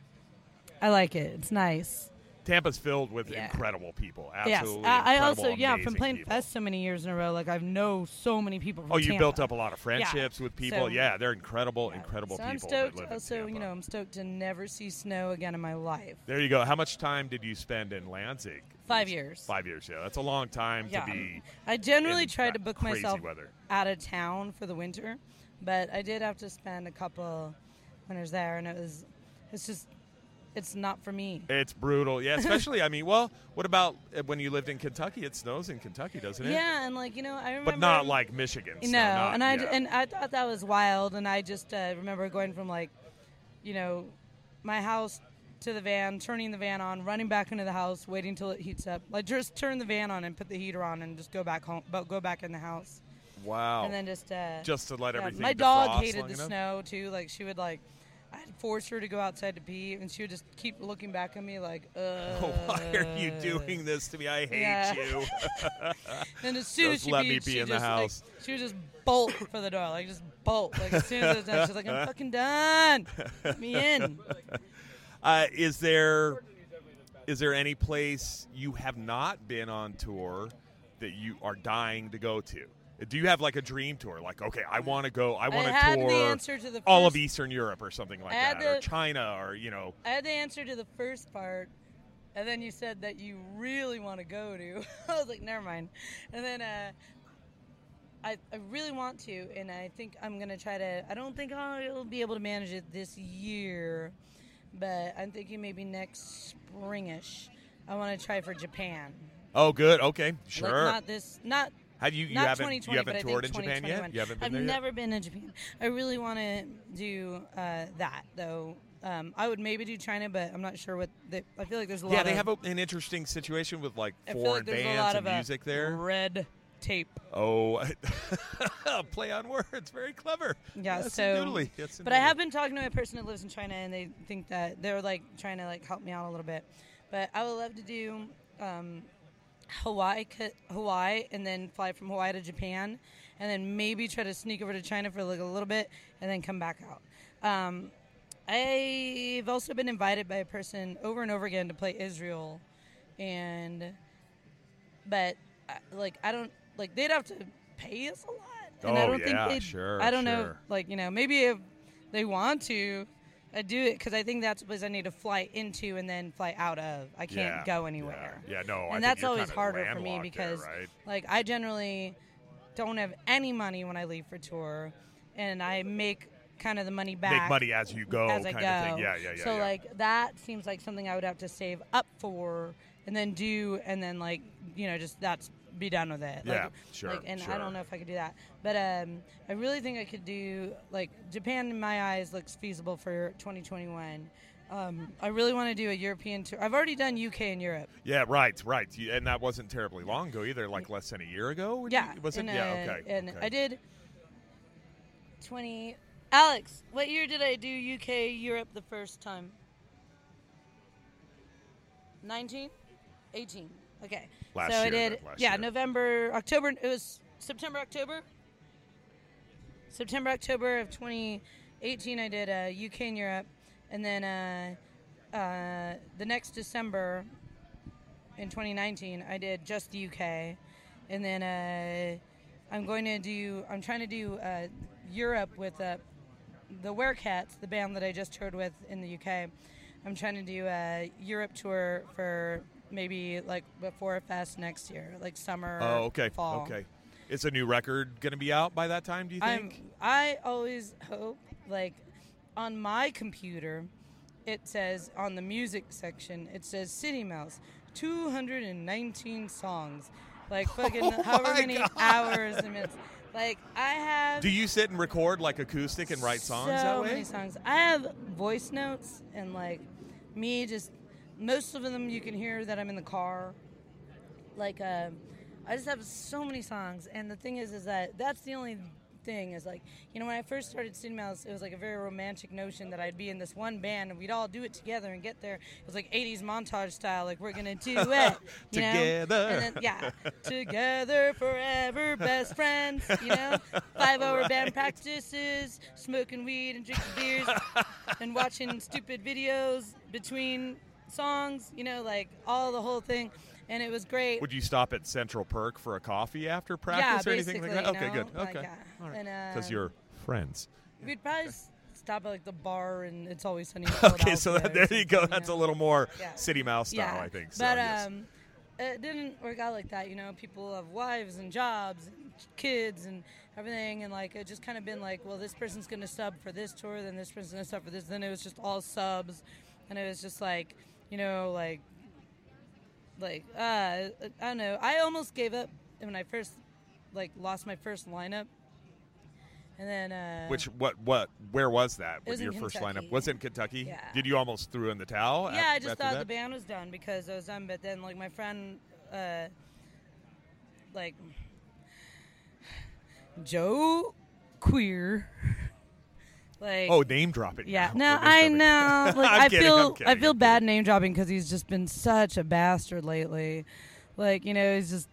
I like it. It's nice. Tampa's filled with Yeah. incredible people. Yes. Absolutely. I, I also yeah, from playing people. Fest so many years in a row, like I've know so many people from Oh, you Tampa. built up a lot of friendships with people. So- yeah, they're incredible, Yeah. incredible so people I'm stoked. also, you know, I'm stoked to never see snow again in my life. There you go. How much time did you spend in Lansing? Five years. Five years. Yeah, that's a long time Yeah. to be. I generally try to book myself weather. out of town for the winter, but I did have to spend a couple winters there, and it was, it's just, it's not for me. It's brutal. Yeah, especially. I mean, well, what about uh, when you lived in Kentucky? It snows in Kentucky, doesn't it? Yeah, and like you know, I remember. But not like Michigan. No, not- and I yeah. and I thought that was wild, and I just uh, remember going from like, you know, my house to the van, turning the van on, running back into the house, waiting till it heats up. Like just turn the van on and put the heater on, and just go back home, but go back in the house, wow. and then just uh, just to let yeah, everything. my dog hated the enough? snow too. Like she would like, I'd force her to go outside to pee, and she would just keep looking back at me like, uh, Why are you doing this to me? I hate Yeah. you. And as soon as she let peed, me be in the just, like, house. she would just bolt for the door, like just bolt. Like as soon as it was done, she's like, "I'm fucking done. Let me in." Uh, is there is there any place you have not been on tour that you are dying to go to? Do you have like a dream tour? Like, okay, I want to go. I want to tour the to the all of Eastern Europe or something like that, or China, or you know. I had the answer to the first part, and then you said that you really want to go to. I was like, never mind. And then uh, I, I really want to, and I think I'm gonna try to. I don't think I'll be able to manage it this year, but I'm thinking maybe next springish. I want to try for Japan. Oh, good. Okay, Like sure. not this, not Have you? You not haven't? 2020, you haven't toured in Japan yet? You haven't been I've there yet? never been in Japan. I really want to do uh, that though. Um, I would maybe do China, but I'm not sure what. The, I feel like there's a lot. Yeah, they of, have a, an interesting situation with like foreign like there's a bands lot and of music there. red tape. Oh, play on words, very clever. Yeah, Yes, so. but I have been talking to a person that lives in China, and they think that they're like trying to like help me out a little bit. But I would love to do um, Hawaii, Hawaii, and then fly from Hawaii to Japan, and then maybe try to sneak over to China for like a little bit, and then come back out. Um, I've also been invited by a person over and over again to play Israel, and but uh, like I don't like they'd have to pay us a lot, and I Oh, don't yeah, think sure, I don't know, like you know, maybe if they want to. I do it because I think that's a place I need to fly into and then fly out of. I can't Yeah, go anywhere. Yeah, yeah no, I and think that's always harder for me landlocked there, because right? like I generally don't have any money when I leave for tour, and I make kind of the money back make money as you go, as I go. of thing. Yeah, yeah, yeah. So yeah. like that seems like something I would have to save up for and then do and then like you know just that's be done with it. Yeah, like, sure, Like, and I don't know if I could do that, but um, I really think I could do like Japan. In my eyes, looks feasible for 2021. Um, I really want to do a European tour. I've already done UK and Europe. yeah, right, right. You- And that wasn't terribly long ago either. Like less than a year ago. Yeah, you- was it? and, yeah, uh, okay. And okay. I did 20. Alex, what year did I do UK Europe the first time? 19? 18. Okay. Last so I did, yeah, year. November, October. It was September, October. September, October of 2018, I did uh, UK and Europe. And then uh, uh, the next December in 2019, I did just the UK. And then uh, I'm going to do, I'm trying to do uh, Europe with uh, the Werecats, the band that I just toured with in the UK. I'm trying to do a Europe tour for maybe like before a Fest next year, like summer. Oh, okay, Fall. okay. Is a new record going to be out by that time? Do you I'm, think? I always hope, like, on my computer, it says on the music section, it says City Mouse, 219 songs, like oh fucking Oh however many God. hours and minutes. Like I have. Do you sit and record like acoustic and write songs so that way? many songs. I have voice notes and like me just most of them you can hear that I'm in the car. Like uh, I just have so many songs, and the thing is, is that that's the only thing is like you know when I first started City Mouse, it was like a very romantic notion that I'd be in this one band and we'd all do it together and get there. It was like 80s montage style, like we're gonna do it you know? Together. And then, yeah, together forever, best friends. You know, five-hour band practices, smoking weed and drinking beers, and watching stupid videos between songs. You know, like all the whole thing, and it was great. Would you stop at Central Perk for a coffee after yeah, practice or anything like that? Okay, you good. know, like, Okay. yeah. And, Because uh, you're friends. We'd probably stop at like the bar, and it's always sunny. Okay, so that, there you go. That's a know? little more Yeah. City Mouse style, yeah, I think. So, but yes. um, it didn't work out like that. You know, people have wives and jobs and kids and everything, and like it just kind of been like, well, this person's gonna sub for this tour, then this person's gonna sub for this. Then it was just all subs, and it was just like, you know, like, like uh, I don't know. I almost gave up when I first like lost my first lineup, and then uh, Which what what where was that? It was your in first Kentucky. lineup was it in Kentucky. Yeah. Did you almost threw in the towel? Yeah, af- I just thought that? the band was done because I was done. But then, like my friend, uh, like Joe Queer, like Oh, name dropping. yeah. now. No, I know. Like I kidding, feel, kidding, I feel I'm bad kidding. name dropping because he's just been such a bastard lately. Like you know, he's just.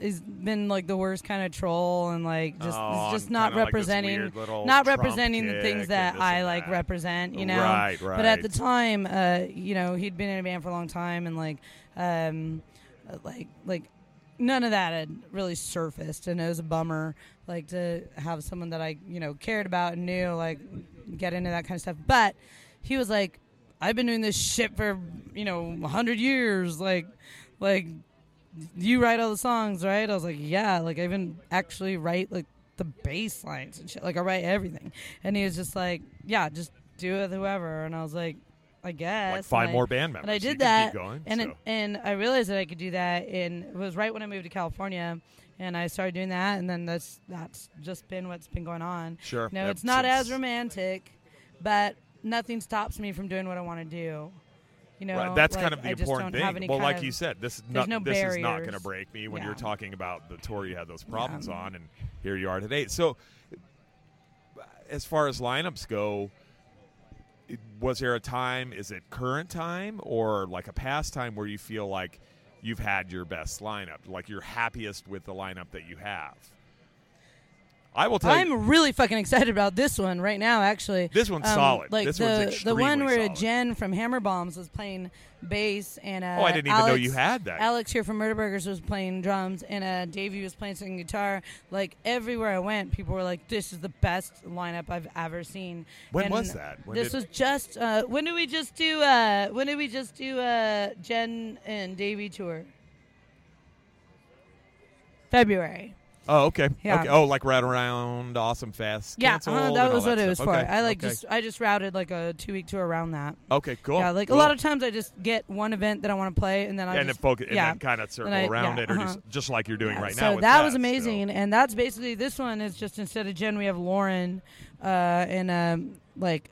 He's been like the worst kind of troll and like just Oh, just not kinda like representing not Trump representing the things that I like that. represent, you know. Right, right. But at the time, uh, you know, he'd been in a band for a long time and like, um, like, like, none of that had really surfaced, and it was a bummer. Like to have someone that I you know cared about and knew like get into that kind of stuff. But he was like, I've been doing this shit for you know a hundred years. Like, like you write all the songs, right? I was like, yeah. Like I even actually write like the bass lines and shit. Like I write everything. And he was just like, yeah, just do it with whoever. And I was like, I guess. Like find And I- more band members. and I did that, going, and so. it, and I realized that I could do that. And it was right when I moved to California, and I started doing that. And then that's that's just been what's been going on. Sure. No, it's not as romantic, but nothing stops me from doing what I want to do. You know, Right, that's like, kind of the I important thing. Well, like of- you said, this is not no this is not going to break me when Yeah. you're talking about the tour you had those problems Yeah. on, and here you are today. So, as far as lineups go, was there a time? Is it current time or like a past time where you feel like you've had your best lineup, like you're happiest with the lineup that you have? I will tell you. I'm really fucking excited about this one right now. Actually, This one's Um, solid. Like This the the one where solid. Jen from Hammer Bombs was playing bass, and uh, Oh, I didn't even know you had that. Alex here from Murder Burgers was playing drums, and uh, Davey was playing some guitar. Like everywhere I went, people were like, "This is the best lineup I've ever seen." When And was that? When this was just uh, when did we just do? Uh, when did we just do uh, Jen and Davey tour? February. Oh, okay. Yeah. Okay. Oh, like right around Awesome Fest. Yeah, uh, that was what it was stuff. for. Okay, I like okay. just I just routed like a two week tour around that. Okay, cool. Yeah, like cool. a lot of times I just get one event that I want to play, and then I and then just focus, and yeah. then kind of circle I- around yeah, it, or uh-huh. just, just like you're doing right so now. So that was amazing, so. and that's basically this one is just instead of Jen, we have Lauren, uh, and um, like,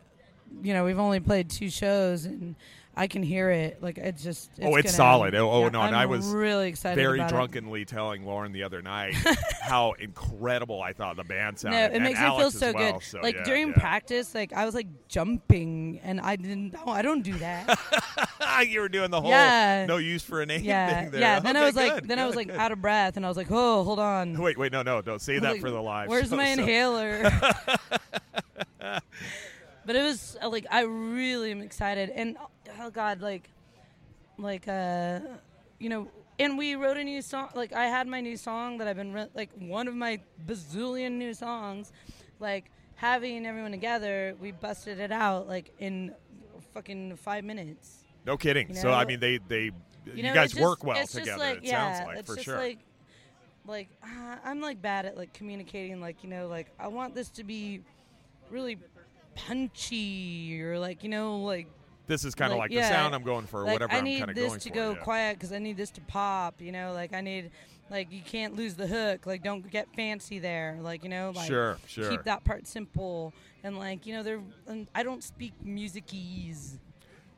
you know, we've only played two shows, and I can hear it. Like it's just Oh, it's solid. Oh, oh, yeah, no, and I'm I was really excited. Very about it. drunkenly telling Lauren the other night how incredible I thought the band sounded. No, it and makes me feel so well, good. so like yeah, during yeah. practice, like I was like jumping, and I didn't. No, I don't do that. you were doing the whole Yeah. no use for a name yeah, thing there. yeah. Then I Okay, was like, good, then I was like good. out of breath, and I was like, oh, hold on. Wait, wait, no, no, don't say that Like, for the live. Where's my so- inhaler? but it was like I really am excited, and oh god, like, like uh, you know, and we wrote a new song. Like I had my new song that I've been re- like one of my bazillion new songs, like having everyone together. We busted it out like in fucking five minutes. No kidding. You so I mean, they they you, You know, guys just- work well together. like- it yeah, sounds like it's for just sure. Like, like uh, I'm like bad at like communicating. Like you know, like I want this to be really punchy or like you know like this is kind of like, like, yeah, the sound I'm going for, or like whatever I I'm need kind of going for. I need this to for. go yeah. quiet because I need this to pop. You know, like I need like you can't lose the hook. Like don't get fancy there. Like you know, like Sure, sure. keep that part simple. And like you know, there and I don't speak musicese.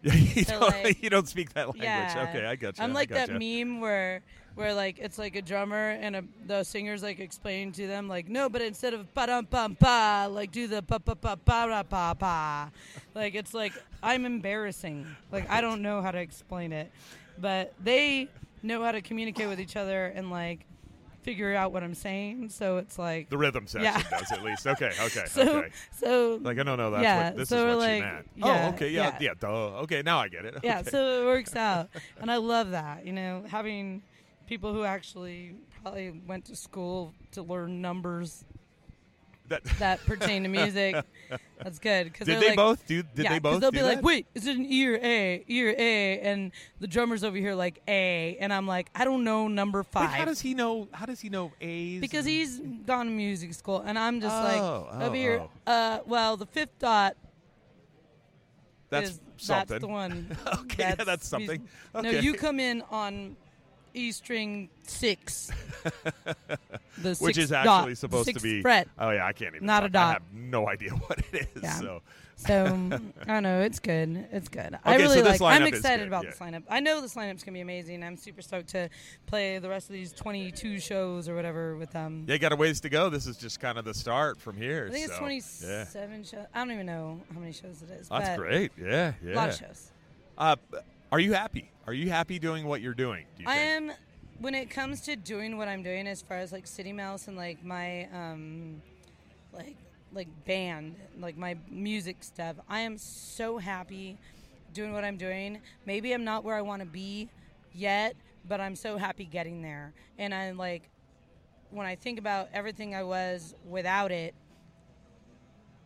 you, So, don't, like, you don't speak that language. Yeah. Okay, I got you. I'm like that gotcha. meme where where like it's like a drummer and a, the singer's like explain to them like no, but instead of pa dum pum pa, like do the pa pa pa pa ra pa pa. Like it's like I'm embarrassing. Like I don't know how to explain it, but they know how to communicate with each other and like figure out what I'm saying. So it's like The rhythm section Yeah. does at least. Okay, okay, so okay. so Like I don't know. That's Yeah, what this so is what she like- meant. yeah, oh, okay, yeah, yeah, yeah. duh. Okay, now I get it. yeah so it works out and i love that you know having people who actually probably went to school to learn numbers that, that pertain to music that's good because did they like, both do? Did yeah, they 'cause both? they'll be like wait is it an ear a ear a and the drummer's over here like a and i'm like i don't know number Wait, five how does he know? How does he know A's? because he's gone to music school and i'm just Oh, like oh, over here oh. uh well the fifth dot that's is something. that's the one okay, yeah, that's something. No, you come in on E string six. the which is actually the supposed to be. fret. Oh yeah, I can't even. Not a talk. I dot. have no idea what it is. Yeah. So So um, I don't know it's good. It's good. I Okay, so really this like. I'm excited about yeah. this lineup. I know this lineup's gonna be amazing. I'm super stoked to play the rest of these 22 shows or whatever with them. yeah, you got a ways to go. This is just kind of the start from here. I think it's 27 Yeah, shows. I don't even know how many shows it is. that's great. Yeah, yeah. A lot of shows. Uh, are you happy? Are you happy doing what you're doing? Do you I think? am when it comes to doing what I'm doing as far as like City Mouse and like my um like like band, like my music stuff. I am so happy doing what I'm doing. Maybe I'm not where I want to be yet, but I'm so happy getting there. And I'm like when I think about everything I was without it,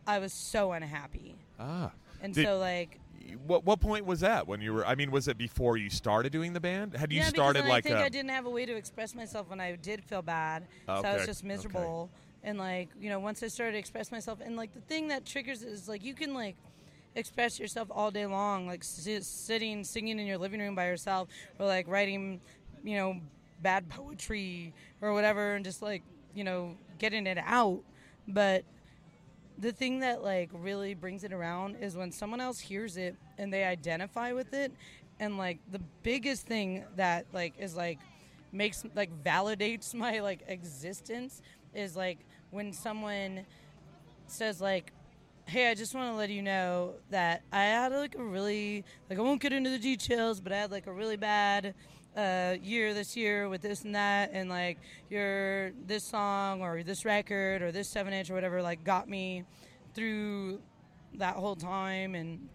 I was so unhappy. Ah. And Did- so like What what point was that when you were? I mean, was it before you started doing the band? Had you yeah, started because like I think a? I didn't have a way to express myself when I did feel bad, so I was Okay, just okay. miserable. And like you know, once I started to express myself, and like the thing that triggers it is like you can like express yourself all day long, like si- sitting singing in your living room by yourself, or like writing, you know, bad poetry or whatever, and just like you know getting it out. But the thing that like really brings it around is when someone else hears it and they identify with it and like the biggest thing that like is like makes like validates my like existence is like when someone says like hey i just want to let you know that i had like a really like i won't get into the details but i had like a really bad uh, year this year with this and that and like your this song or this record or this seven inch or whatever like got me through that whole time and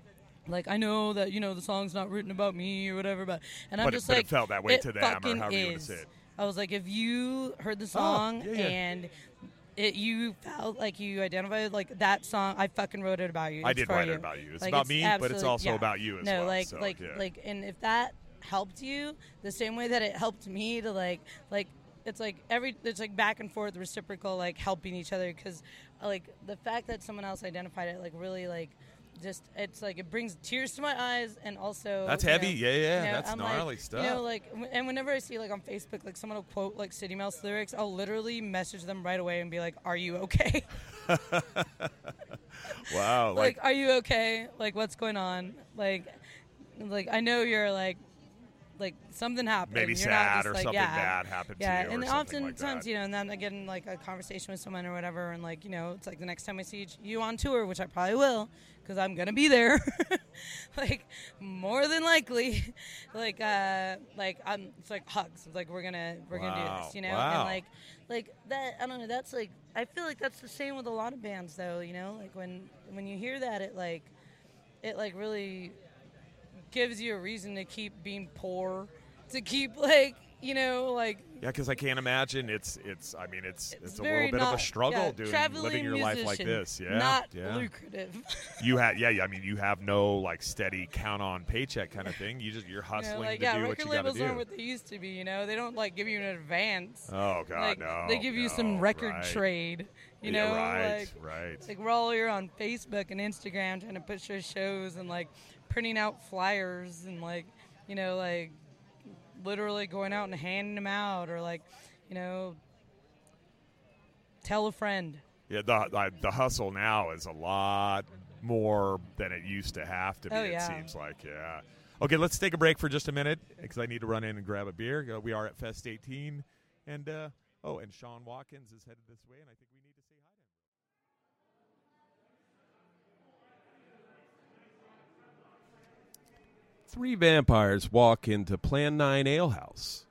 like I know that you know the song's not written about me or whatever, but and I'm But it- just it like felt that way it to them, or however you is. say it. I was like, if you heard the song yeah, yeah. and it you felt like you identified like that song, I fucking wrote it about you. I did write you. it about you. It's Like, about me, but it's also yeah. about you as no, well. like so, like like, and if that helped you the same way that it helped me to like like it's like every it's like back and forth reciprocal like helping each other because uh, like the fact that someone else identified it like really like just it's like it brings tears to my eyes and also That's you know, heavy. Yeah, yeah, you know, that's I'm gnarly like, stuff. You know, like, and whenever I see like on Facebook, like someone will quote like City Mouse lyrics, I'll literally message them right away and be like, "Are you okay? wow, like, like, are you okay? Like, what's going on? Like, like I know you're like, like something happened. maybe You're not sad just, or like, something yeah. bad happened Yeah, to you, and like oftentimes, that. you know, and then I get in like a conversation with someone or whatever, and like, you know, it's like the next time I see you on tour, which I probably will, because I'm gonna be there, like more than likely, like, uh, like I'm, it's like hugs, it's like we're gonna, we're gonna do this, you know, wow. and like, like that, I don't know, that's like, I feel like that's the same with a lot of bands, though, you know, like when when you hear that, it like, it like really gives you a reason to keep being poor, to keep like, you know, like Yeah, because I can't imagine it's it's. I mean, it's it's, a little bit of a struggle yeah, doing living your life like this. Yeah, not yeah. lucrative. You had yeah, yeah. I mean, you have no like steady count on paycheck kind of thing. You just you're you hustling know, like to yeah, do what record you got to labels do. aren't what they used to be. You know, they don't like give you an advance. oh God, like no. they give you some record right. trade. You Yeah, know, right, like right. like we're all here on Facebook and Instagram trying to push our shows and like printing out flyers and like you know like literally going out and handing them out or like you know tell a friend. Yeah, the the- the hustle now is a lot more than it used to have to be. Oh, It seems like yeah. Okay, let's take a break for just a minute because I need to run in and grab a beer. Uh, We are at Fest 18, and uh, oh, and Sean Watkins is headed this way, and I think we need to say hi to him. Three vampires walk into Plan 9 Alehouse.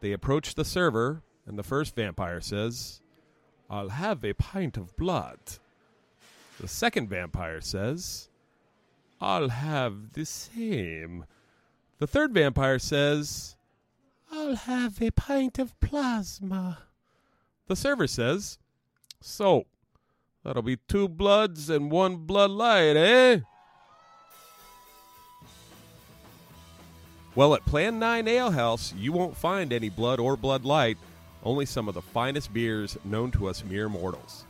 They approach the server, and the first vampire says, I'll have a pint of blood. The second vampire says, I'll have the same. The third vampire says, I'll have a pint of plasma. The server says, So, that'll be two bloods and one blood light, eh? Well, at Plan 9 Ale House, you won't find any blood or blood light, only some of the finest beers known to us mere mortals.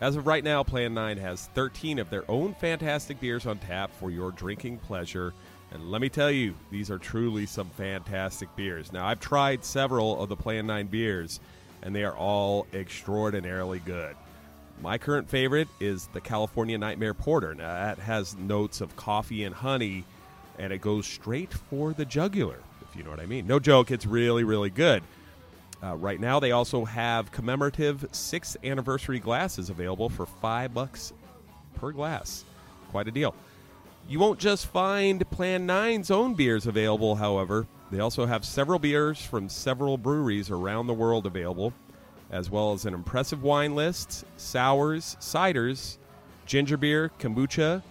As of right now, Plan 9 has 13 of their own fantastic beers on tap for your drinking pleasure. And let me tell you, these are truly some fantastic beers. Now, I've tried several of the Plan 9 beers, and they are all extraordinarily good. My current favorite is the California Nightmare Porter. Now, that has notes of coffee and honey, and it goes straight for the jugular, if you know what I mean. No joke, it's really, really good. Uh, right now, they also have commemorative sixth anniversary glasses available for five bucks per glass. Quite a deal. You won't just find Plan 9's own beers available, however. They also have several beers from several breweries around the world available, as well as an impressive wine list, sours, ciders, ginger beer, kombucha,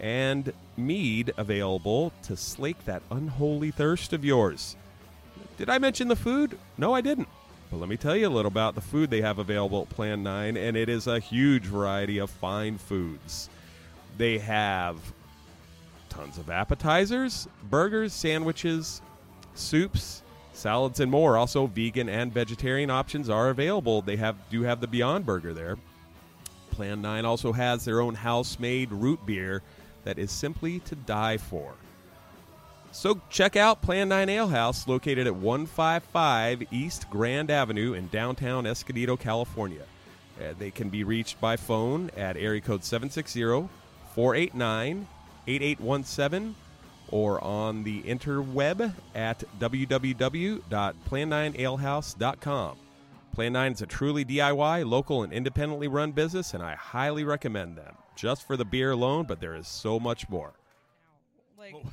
and mead available to slake that unholy thirst of yours. Did I mention the food? No, I didn't. But let me tell you a little about the food they have available at Plan 9, and it is a huge variety of fine foods. They have tons of appetizers, burgers, sandwiches, soups, salads, and more. Also, vegan and vegetarian options are available. They have do have the Beyond Burger there. Plan 9 also has their own house-made root beer that is simply to die for. So check out Plan 9 Ale House located at 155 East Grand Avenue in downtown Escondido, California. Uh, they can be reached by phone at area code 760 489 8817 or on the interweb at www.plan9alehouse.com. Plan 9 is a truly DIY, local, and independently run business, and I highly recommend them. Just for the beer alone, but there is so much more. Like,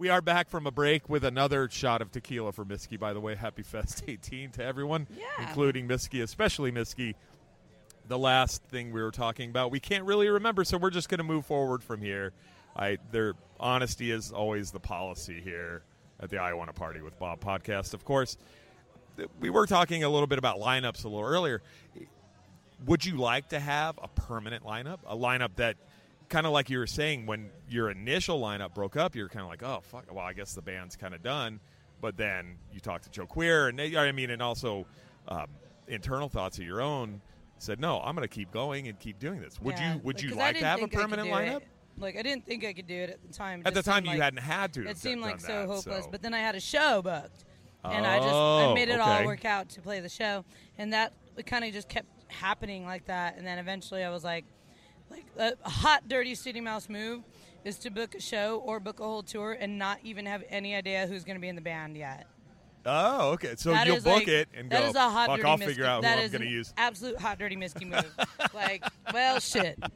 We are back from a break with another shot of tequila for Miski. By the way, happy Fest 18 to everyone, Yeah. including Miski, especially Miski. The last thing we were talking about, we can't really remember, so we're just going to move forward from here. I their honesty is always the policy here at the I Want to Party with Bob podcast. Of course, we were talking a little bit about lineups a little earlier. Would you like to have a permanent lineup, a lineup that kind of like you were saying when your initial lineup broke up, you're kind of like, oh fuck, well I guess the band's kind of done. But then you talk to Joe Queer, and they, I mean, and also um, internal thoughts of your own said, no, I'm going to keep going and keep doing this. Would yeah, you Would you like to have a think I could permanent lineup? it. Like I didn't think I could do it at the time. It At the time, you like- hadn't had to. It seemed like so that, hopeless, so- but then I had a show booked, and I just Oh, I made it okay. all work out to play the show, and that it kind of just kept happening like that, and then eventually I was like, like a, hot dirty city mouse move is to book a show or book a whole tour and not even have any idea who's going to be in the band yet. oh, okay. So That you'll book like- it and that go. is a hot Fuck, dirty I'll figure out who I'm going to use. Absolute hot dirty Miski move. like, well, shit. You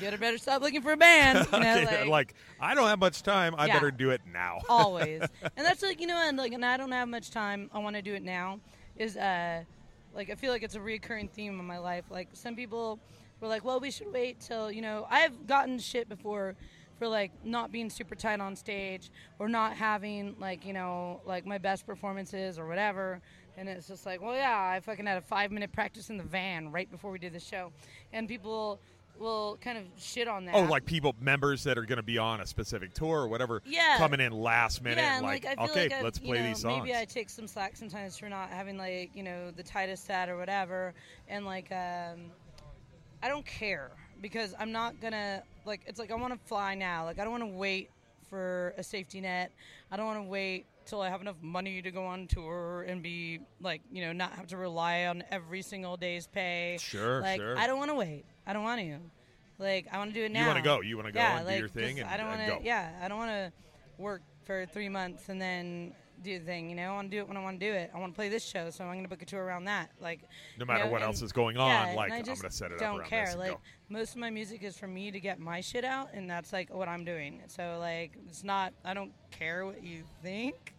better better stop looking for a band. You know, Okay, like, like, I don't have much time. I Yeah. better do it now. always. And that's like you know, and like, and I don't have much time. I want to do it now. Is uh, like I feel like it's a recurring theme in my life. Like some people were like, well, we should wait till you know. I've gotten shit before for like not being super tight on stage or not having like you know like my best performances or whatever. And it's just like, well, yeah, I fucking had a five minute practice in the van right before we did the show, and people will kind of shit on that. Oh, like people, members that are going to be on a specific tour or whatever, Yeah. coming in last minute, Yeah, and like, like, I feel okay, like let's play know, these songs. Maybe I take some slack sometimes for not having like you know the tightest set or whatever, and like um, I don't care because I'm not gonna like it's like I want to fly now. Like I don't want to wait for a safety net. I don't want to wait till I have enough money to go on tour and be like you know not have to rely on every single day's pay. Sure, like sure. I don't want to wait. I don't want to. Like I want to do it now. You wanna go. You wanna go yeah, and do like, your thing and- I don't wanna- Yeah, I don't want to work for three months and then do the thing. You know, I want to do it when I want to do it. I want to play this show, so I'm going to book a tour around that. Like, No you matter know, what else is going on, yeah, like, I'm gonna set it up don't care. like go. most of my music is for me to get my shit out, and that's like what I'm doing. So like, it's not. I don't care what you think,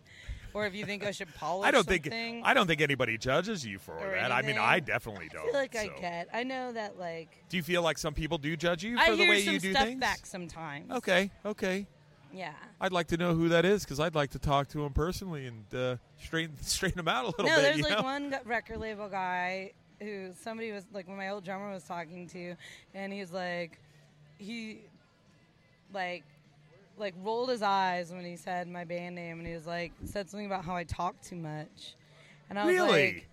or if you think I should polish. I don't think. I don't think anybody judges you for or that. I mean. I definitely don't. I feel like I so. get. I know that like Do you feel like some people do judge you for I the way you do stuff things? back sometimes. Okay, okay. Yeah. I'd like to know who that is because I'd like to talk to him personally and uh, straighten straighten him out a little no, bit. there's you like know? one record label guy who somebody was like when my old drummer was talking to, and he's like, he, like, like rolled his eyes when he said my band name, and he was like said something about how I talk too much, and I was Really? like,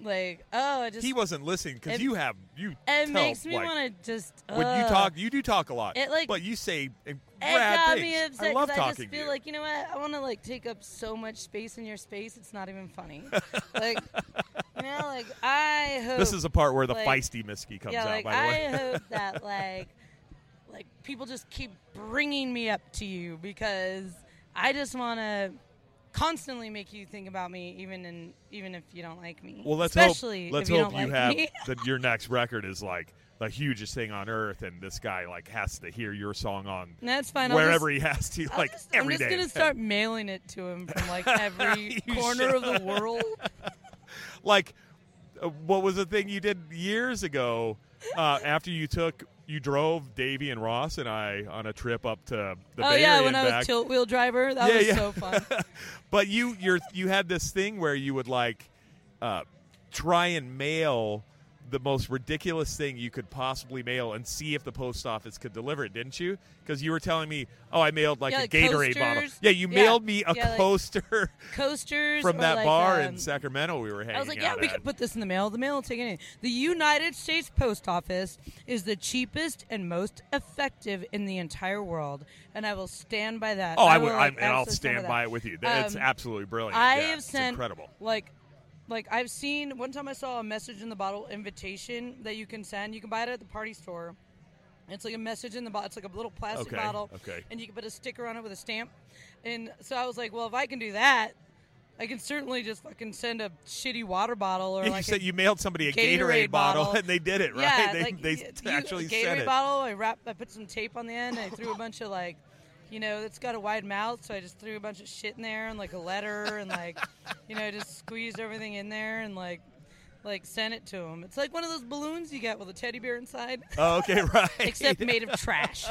like oh, I just he wasn't listening because it- you have you. it tell, makes me like, want to just when you ugh. talk. You do talk a lot, It, like- but you say uh, It got me upset I love 'cause talking I just to feel you. like you know what? I want to like take up so much space in your space. It's not even funny. like, you know, like I hope this is a part where the like- feisty Miski comes yeah, out. like by the I way, hope that like like people just keep bringing me up to you because I just want to constantly make you think about me, even in even if you don't like me. well, let's especially hope. Let's you hope you like have that your next record is like the hugest thing on earth, and this guy like has to hear your song on That's fine. Wherever just, he has to, I'll like just, every I'm just day. gonna start mailing it to him from like every corner of the world. like uh, what was the thing you did years ago uh, after you took you drove Davey and Ross and I on a trip up to the oh Bay yeah, Area when I back. was tilt wheel driver, that Yeah, was yeah. so fun. but you you're you had this thing where you would like uh, try and mail the most ridiculous thing you could possibly mail and see if the post office could deliver it, didn't you? Because you were telling me, oh, I mailed like Yeah, a like Gatorade bottle. Yeah, you Yeah. mailed me a Yeah, like coaster Coasters from that like, bar um, in Sacramento we were hanging I was like, yeah, we at. could put this in the mail. The mail will take it in. The United States Post Office is the cheapest and most effective in the entire world, and I will stand by that. Oh, I will, I, and I'll stand by it with you. It's Um, absolutely brilliant. I have it's sent incredible. like like I've seen one time I saw a message in the bottle invitation that you can send. You can buy it at the party store. It's like a message in the bottle. It's like a little plastic Okay, bottle, okay. and you can put a sticker on it with a stamp. And so I was like, well, if I can do that, I can certainly just fucking send a shitty water bottle or you like said a you mailed somebody a Gatorade, Gatorade bottle, bottle. and they did it right. yeah, they like they you- actually said Gatorade it. bottle. I wrap, I put some tape on the end. I threw a bunch of like, you know, it's got a wide mouth, so I just threw a bunch of shit in there and like a letter and like, you know, just squeezed everything in there and like, like sent it to him. It's like one of those balloons you get with a teddy bear inside, Oh, okay, right. except made of trash.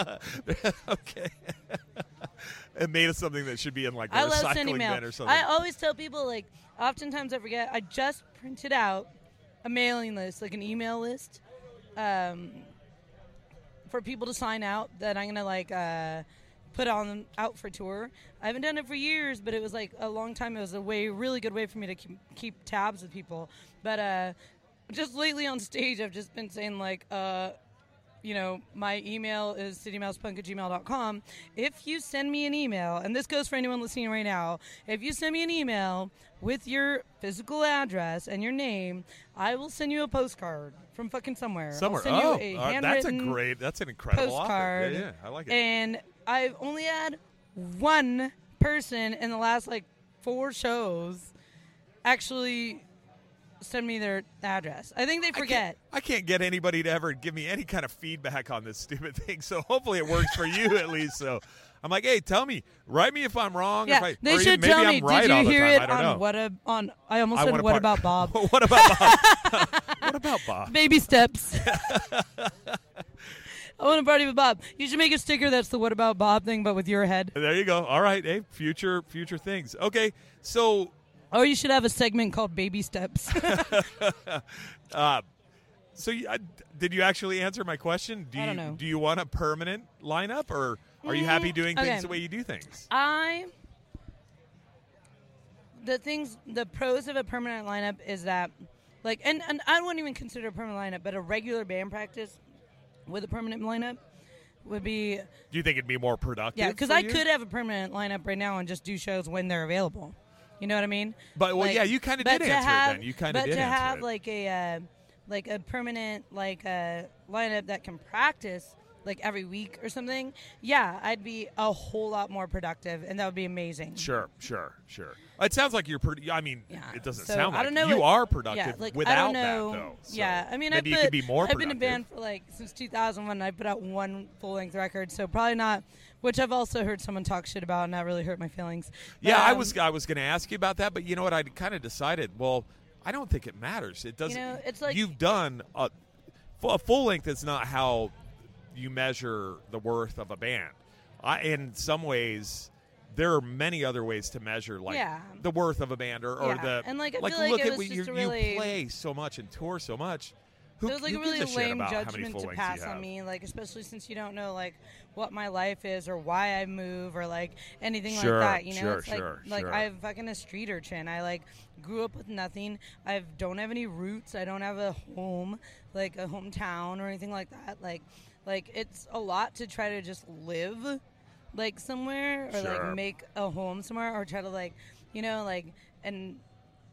okay. it made of something that should be in like a I recycling bin or something. I always tell people like, oftentimes I forget. I just printed out a mailing list, like an email list, um, for people to sign out that I'm gonna like uh, put on out for tour. I haven't done it for years, but it was like a long time. It was a way, really good way for me to keep, keep tabs with people. But uh, just lately on stage, I've just been saying like. Uh, you know, my email is citymousepunk at gmail.com. If you send me an email, and this goes for anyone listening right now, if you send me an email with your physical address and your name, I will send you a postcard from fucking somewhere. Somewhere. oh, a uh, that's a great. That's an incredible offer. postcard. Yeah, yeah, I like it. And I've only had one person in the last like four shows actually send me their address. I think they I can't- forget. I can't get anybody to ever give me any kind of feedback on this stupid thing. So hopefully it works for you at least. So I'm like, hey, tell me, write me if I'm wrong. Yeah, I, they should tell I'm me. Right Did you hear it on know. what a, on? I almost I said what about Bob? what about Bob? what about Bob? Baby steps. I want to party with Bob. You should make a sticker that's the "What about Bob" thing, but with your head. There you go. All right, hey, future future things. Okay, so Or you should have a segment called "Baby Steps." uh, so you, uh, did you actually answer my question? Do I you don't know. do you want a permanent lineup, or are you happy Mm, doing okay. things the way you do things? I the things the pros of a permanent lineup is that like and, and I wouldn't even consider a permanent lineup, but a regular band practice with a permanent lineup would be Do you think it'd be more productive? yeah because I you? could have a permanent lineup right now and just do shows when they're available. You know what I mean? But well, Like, yeah, you kind of did answer have, it. Then you kind of but did to have it. like a uh, like a permanent like uh, lineup that can practice like every week or something. Yeah, I'd be a whole lot more productive, and that would be amazing. Sure, sure, sure. It sounds like you're pretty. I mean, Yeah. it doesn't So, sound like I don't know you are productive yeah, like, without I don't know. that, though. So yeah, I mean, I put, you could be more. I've been in productive. band for like since 2001. I put out one full length record, so probably not. Which I've also heard someone talk shit about, and that really hurt my feelings. Yeah, I um, was. I was going to ask you about that, but you know what? I kind of decided. Well, I don't think it matters. It doesn't. know, it's like- you've done a, a full length. Is not how you measure the worth of a band. I, in some ways, there are many other ways to measure like Yeah. the worth of a band or, or Yeah, the and, like, I like feel like look it at what you, really- you play so much and tour so much. Who, like a really a lame about how many judgment to pass on me, like especially since you don't know like what my life is or why I move or like anything Sure, like that. You know, sure, it's like sure, like. I'm fucking a street urchin. I like grew up with nothing. I don't have any roots. I don't have a home, like a hometown or anything like that. Like like it's a lot to try to just live like somewhere or Sure. like make a home somewhere or try to like you know like and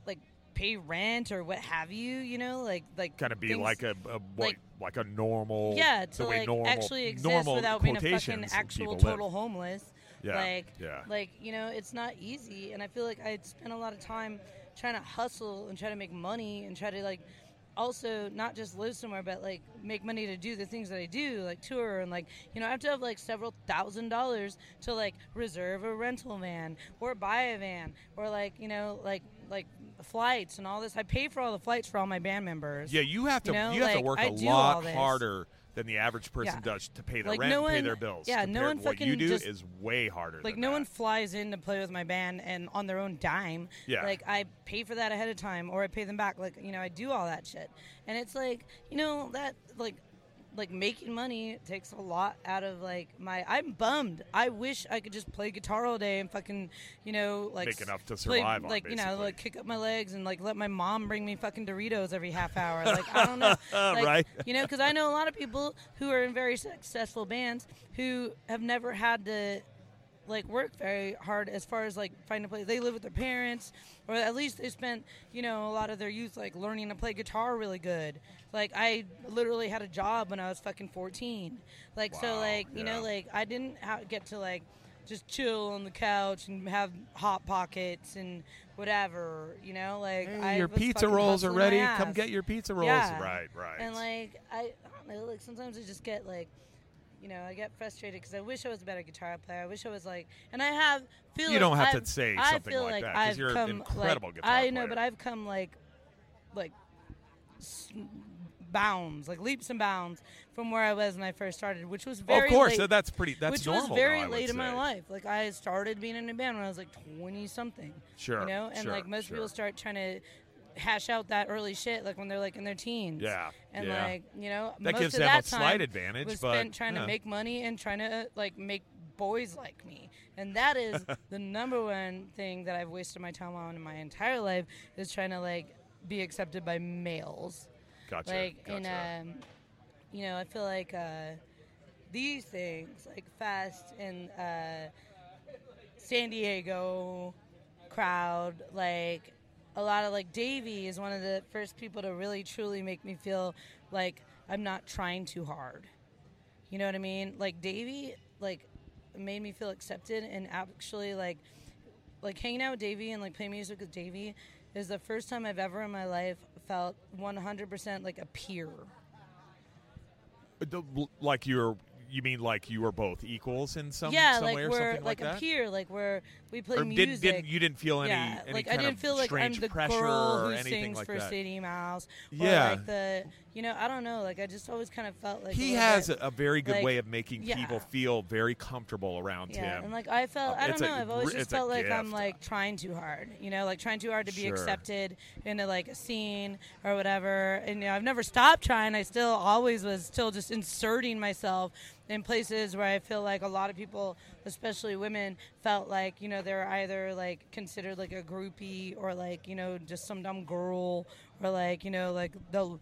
like pay rent or what have you you know like like kind of be things- like a, a what, like- like a normal yeah the to way like normal, actually exist normal without being a fucking actual people live. total homeless Yeah, like yeah. like you know it's not easy and i feel like i spent a lot of time trying to hustle and try to make money and try to like also not just live somewhere, but like make money to do the things that I do, like tour and like you know I have to have like several thousand dollars to like reserve a rental van or buy a van or like you know like like flights and all this. I pay for all the flights for all my band members. Yeah, you have to You know, you have to work I a lot harder than the average person Yeah. does to pay their Like, rent, no and pay their bills. yeah, no one what you do just- is way harder. Like no that. one flies in to play with my band and on their own dime. Yeah. Like I pay for that ahead of time or I pay them back. Like you know I do all that shit, and it's like you know that like like making money takes a lot out of like my. I'm bummed. I wish I could just play guitar all day and fucking you know like Make enough to play- survive on, Like you know like kick up my legs and like let my mom bring me fucking Doritos every half hour. Like I don't know. Like, Right. You know because I know a lot of people who are in very successful bands who have never had to like work very hard as far as like finding a place. They live with their parents, or at least they spent you know a lot of their youth like learning to play guitar really good. Like I literally had a job when I was fucking fourteen. Like so like you yeah. know like I didn't ha- get to like just chill on the couch and have hot pockets and whatever. You know like Hey, I your was pizza rolls are ready. Come get your pizza rolls. Yeah. Right, right. And like I, I don't know, like sometimes I just get like, you know, I get frustrated because I wish I was a better guitar player. I wish I was like, and I have feel You don't have to I've- say I something like like that, 'cause I've you're an incredible like, guitar I know, player. but I've come like, like, bounds, like leaps and bounds from where I was when I first started, which was very of course, late, that- that's pretty. That's which normal. was very though, late in my life. Like I started being in a band when I was like twenty something. Sure, You know, and sure, like most sure. people start trying to hash out that early shit like when they're like in their teens. Yeah, And yeah. like, you know, That most gives of them that a slight time advantage, was but, spent trying yeah. to make money and trying to like make boys like me. And that is the number one thing that I've wasted my time on in my entire life is trying to like be accepted by males. Gotcha. Like gotcha. in um you know, I feel like uh these things like fast and uh San Diego crowd, like a lot of like Davey is one of the first people to really truly make me feel like I'm not trying too hard. You know what I mean? Like Davey, like made me feel accepted and actually like like hanging out with Davey and like playing music with Davey is the first time I've ever in my life felt 100% like a peer. Uh, like you're. You mean like you were both equals in some, yeah, some like way or we're something like, like, a peer, like where we play or music. didn't, didn't you didn't feel any, yeah, any like I didn't feel like I'm the girl who sings like for that. City Mouse. Yeah. Or like the, you know, I don't know. Like I just always kind of felt like he has bit- a, very good like, way of making yeah. people feel very comfortable around Yeah, him. and like I felt, Uh, I don't know. I've always just felt like I'm like trying too hard, you know, like trying too hard to be Sure. accepted into like a scene or whatever. And you know, I've never stopped trying. I still always was still just inserting myself in places where I feel like a lot of people, especially women, felt like you know they're either like considered like a groupie or like you know just some dumb girl or like you know like the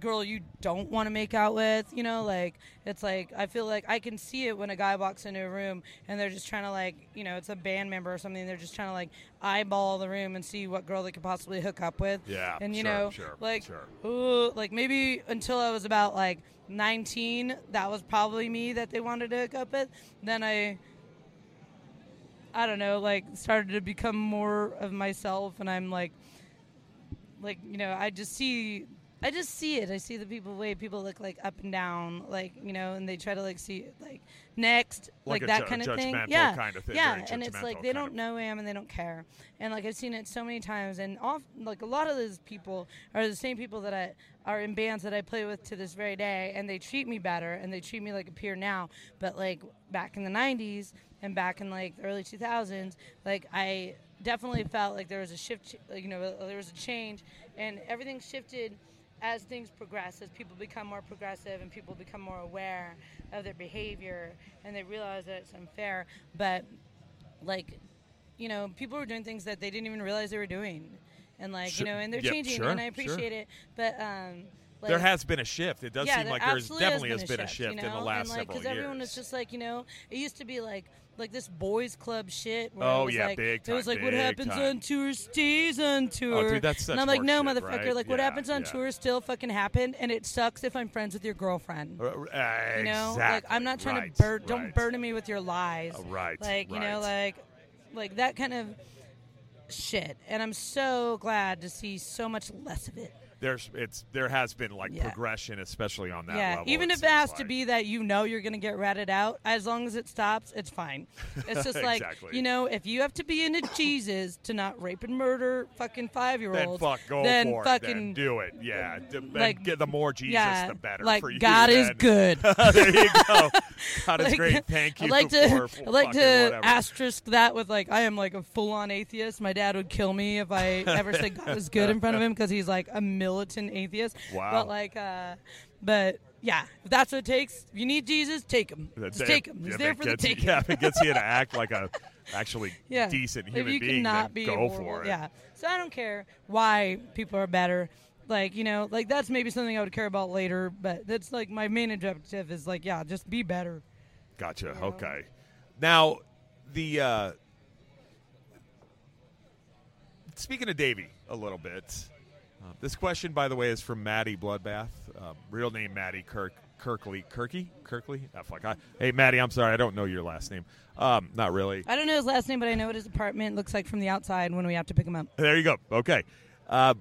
girl you don't want to make out with you know like it's like i feel like i can see it when a guy walks into a room and they're just trying to like you know it's a band member or something they're just trying to like eyeball the room and see what girl they could possibly hook up with Yeah, and you sure, know sure, like sure. ooh, like maybe until i was about like 19 that was probably me that they wanted to hook up with then i I don't know, like started to become more of myself, and I'm like, like you know, I just see, I just see it. I see the people way people look like up and down, like you know, and they try to like see like next, Like like, that ju- kind of thing. Yeah, kind of thing, yeah, and it's like they don't of- know him and they don't care, and like I've seen it so many times, and off like a lot of those people are the same people that I are in bands that I play with to this very day, and they treat me better and they treat me like a peer now, but like back in the '90s and back in like the early 2000s, like I definitely felt like there was a shift, like, you know, there was a change, and everything shifted as things progress, as people become more progressive and people become more aware of their behavior and they realize that it's unfair. But like, you know, people were doing things that they didn't even realize they were doing, and like, Sure. you know, and they're Yep, changing, sure, and I sure. appreciate it. But um, like, there has been a shift. It does yeah, seem there like there's definitely has has been a shift, you in the last and, like, several Because everyone years. was just like, you know, it used to be like like this boys club shit. Where Oh, it was yeah, like, big It was like what happens time. on tour stays on tour. Oh, dude, that's such and I'm like, no, shit, motherfucker. right? Like what happens on yeah. tour still fucking happened, and it sucks if I'm friends with your girlfriend. Uh, You know, like I'm not trying right, to bur- don't burden me with your lies. Uh, right, Like you know, like like that kind of shit. And I'm so glad to see so much less of it. There's it's there has been like Yeah. progression, especially on that yeah, level. even if it has to be that you know you're going to get ratted out, as long as it stops, it's fine. It's just like Exactly. you know, if you have to be into Jesus to not rape and murder fucking five year olds, Then fuck, go then for fucking it. Then do it. Yeah, like, get the more Jesus, yeah, the better like for you. God is good. there you go. God is great. Thank you. I'd like to, I'd like to whatever. asterisk that with like I am like a full on atheist. My dad would kill me if I ever said God is good in front of him because he's like a militant atheist. Wow. But like, uh, but yeah, if that's what it takes. If you need Jesus, take him. Just it. take him. He's If there for the gets you- taking. Yeah, if it gets you to act like a actually yeah. decent if human you being, cannot then be go horrible, for it. Yeah. So I don't care why people are better. Like you know, like that's maybe something I would care about later. But that's like my main objective is like, yeah, just be better. Gotcha. Okay. Now, the uh, speaking of Davey a little bit. Uh, this question, by the way, is from Maddie Bloodbath. Uh, real name Maddie Kirk Kirkley Kirky Kirkley. Ah, fuck. I, hey, Maddie, I'm sorry, I don't know your last name. Um, not really. I don't know his last name, but I know what his apartment looks like from the outside when we have to pick him up. There you go. Okay. Uh,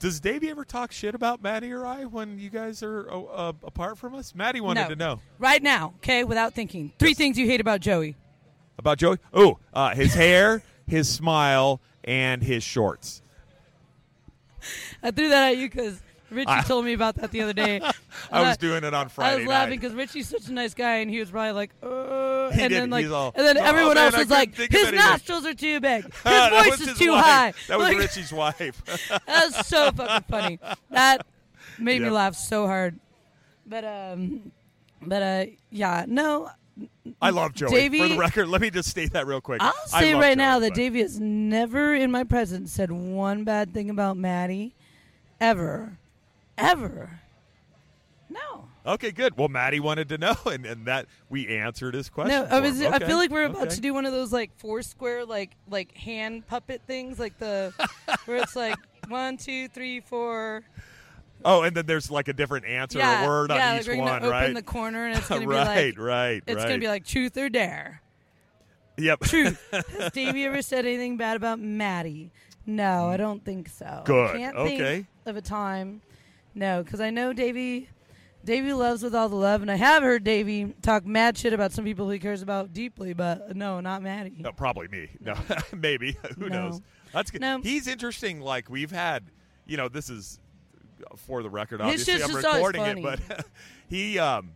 does Davey ever talk shit about Maddie or I when you guys are uh, uh, apart from us? Maddie wanted no. to know Right now, okay, without thinking. Three things you hate about Joey. about Joey. Oh, uh, his hair, his smile, and his shorts. I threw that at you because Richie I- told me about that the other day. I was doing it on Friday. I was laughing because Richie's such a nice guy, and he was probably like, uh, and then like, all, and then "Oh, everyone man, else was like, his nostrils are too big, his voice is his too wife. high. That was Like, Richie's wife. that was so fucking funny. That made me laugh so hard. But um, but uh, yeah, no. I love Joey. For the record, let me just state that real quick. I'll say right now that but- Davey has never in my presence said one bad thing about Maddie, ever, ever. No. Okay, good. Well, Maddie wanted to know, and, and that we answered his question. No, I was. him. I feel like we're about okay. to do one of those like four square like like hand puppet things, like the where it's like one, two, three, four. Oh, and then there's like a different answer yeah, or word yeah, on like each one, open right? the corner and it's gonna be right, like right, it's right. gonna be like truth or dare. yep. Truth. Has Davey ever said anything bad about Maddie? No, I don't think so. Good. I can't Okay. think of a time. No, because I know Davey. Davey loves with all the love, and I have heard Davey talk mad shit about some people he cares about deeply, but no, not Maddie. No, probably me. No, maybe. Who No. knows? That's good. No. He's interesting. Like we've had, you know, this is for the record. Obviously, I'm recording it, but he, um,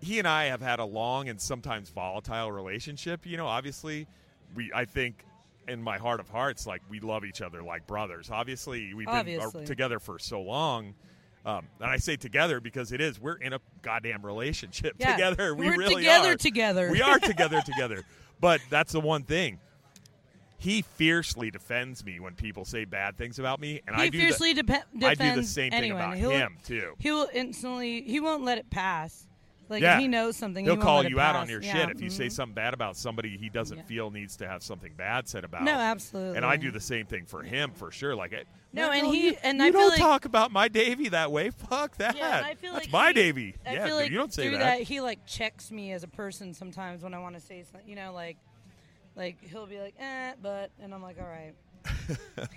he and I have had a long and sometimes volatile relationship. You know, obviously, we. I think. In my heart of hearts, like we love each other like brothers. Obviously, we've been Obviously. uh, together for so long, um, and I say together because it is. We're in a goddamn relationship Yeah. together. We We're really together are. together. We are together together. But that's the one thing. He fiercely defends me when people say bad things about me, and he I do fiercely the, depe- I do the same thing about he'll, him too. He will instantly. He won't let it pass. Like Yeah. if he knows something, He'll he call you out on your Yeah, shit if you say mhm. something bad about somebody he doesn't Yeah. feel needs to have something bad said about. No, absolutely. And I do the same thing for him for sure. Like, it, No, man, and no, he- you, and you I feel don't like- talk about my Davey that way. Fuck that. Yeah, I feel That's like my he- Davey. I yeah, feel dude, like you don't say through that. He like checks me as a person sometimes when I want to say something. You know, like, like he'll be like, eh, but, and I'm like, all right.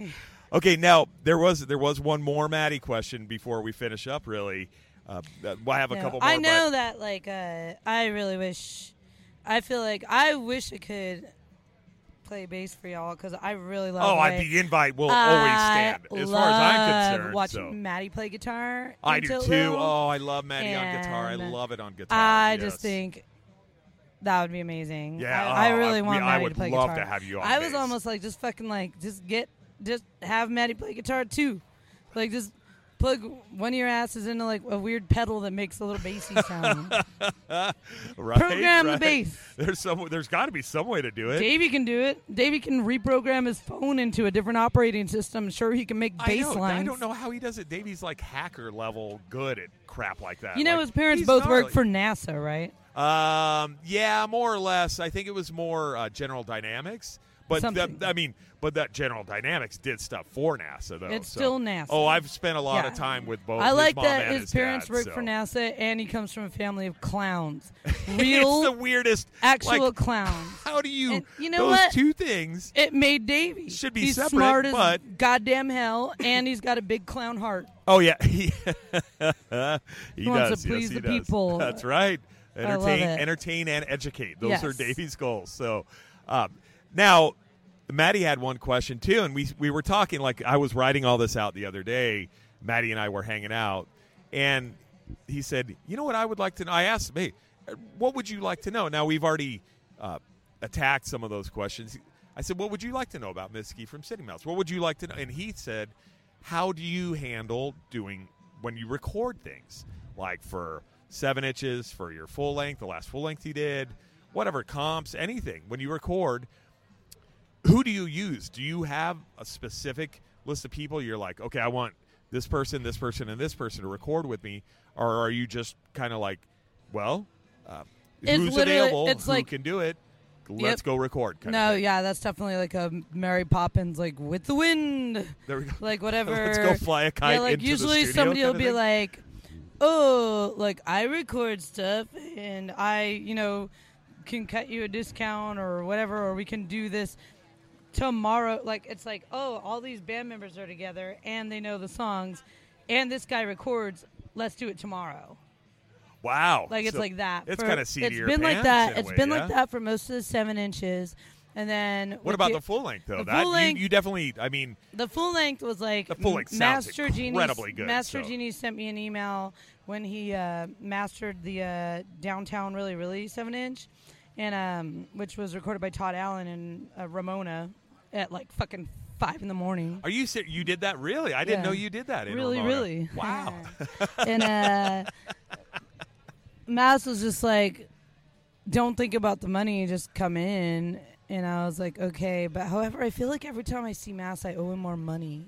Okay, now there was there was one more Maddie question before we finish up. Really, uh, I have a No, couple more. I know but- that, like, uh, I really wish. I feel like I wish I could play bass for y'all because I really love. Oh, I, the invite will always stand as far as I'm concerned. Watching so. Maddie play guitar. I do too. Little. Oh, I love Maddie on guitar. I love it on guitar. I yes. just think that would be amazing. Yeah, I, I oh, really I- want we- I would to play love guitar. to have you on I was almost like just fucking like just get just have Maddie play guitar too, like just plug one of your asses into like a weird pedal that makes a little bassy sound. right, Program the right. bass. There's some. There's got to be some way to do it. Davey can do it. Davey can reprogram his phone into a different operating system. Sure, he can make I bass know. lines. I don't know how he does it. Davey's like hacker level good at crap like that. You know, Like, his parents both gnarly. work for NASA, right? Um, yeah, more or less. I think it was more uh, General Dynamics, But Something. that, I mean, but that General Dynamics did stuff for NASA though. It's so- still NASA. Oh, I've spent a lot of time with both. I his like that and his, parents dad, work so. for NASA, and he comes from a family of clowns, it's real the weirdest. actual like, clowns. how do you? And you know those what? two things. It made Davey. Should be He's separate, smart as but- goddamn hell, and he's got a big clown heart. Oh yeah, he, he wants does. to please yes, the does. people. That's right. Entertain, entertain, and educate. Those are Yes. Davey's goals. So, um, now Maddie had one question too, and we we were talking like I was writing all this out the other day. Maddie and I were hanging out, and he said, "You know what I would like to know?" I asked him, "Hey, what would you like to know?" Now we've already uh, attacked some of those questions. I said, "What would you like to know about Miski from City Mouse? What would you like to know?" And he said, "How do you handle doing when you record things like for seven inches for your full length, the last full length you did, whatever comps, anything when you record?" who do you use? Do you have a specific list of people you're like, okay, I want this person, this person, and this person to record with me, or are you just kind of like, well, uh, who's available, it's who like- can do it? Let's Yep. go record. Kind No, yeah, that's definitely like a Mary Poppins, like with the wind, there we go. like whatever. Let's go fly a kite yeah, like into the usually somebody will be like, "Oh, like I record stuff, and I, you know, can cut you a discount or whatever, or we can do this tomorrow." Like it's like, oh, all these band members are together and they know the songs, and this guy records. Let's do it tomorrow. wow, Like it's So like that. It's kind of seat It's been like that. a It's way, been yeah? like that for most of the seven inches, and then What about the, the full length though? that full you- length- you, definitely. I mean, The full length was like The full length Mass Giorgini. incredibly good, Master so- Genie sent me an email when he uh, mastered the uh, downtown really really seven inch, and um, which was recorded by Todd Allen and uh, Ramona at like fucking five in the morning. are you ser- you did that really? I didn't Yeah. know you did that. In really, Ramona. really. Wow. and uh, Mass was just like, "Don't think about the money, just come in." And I was like, "Okay," but however, I feel like every time I see Mass, I owe him more money.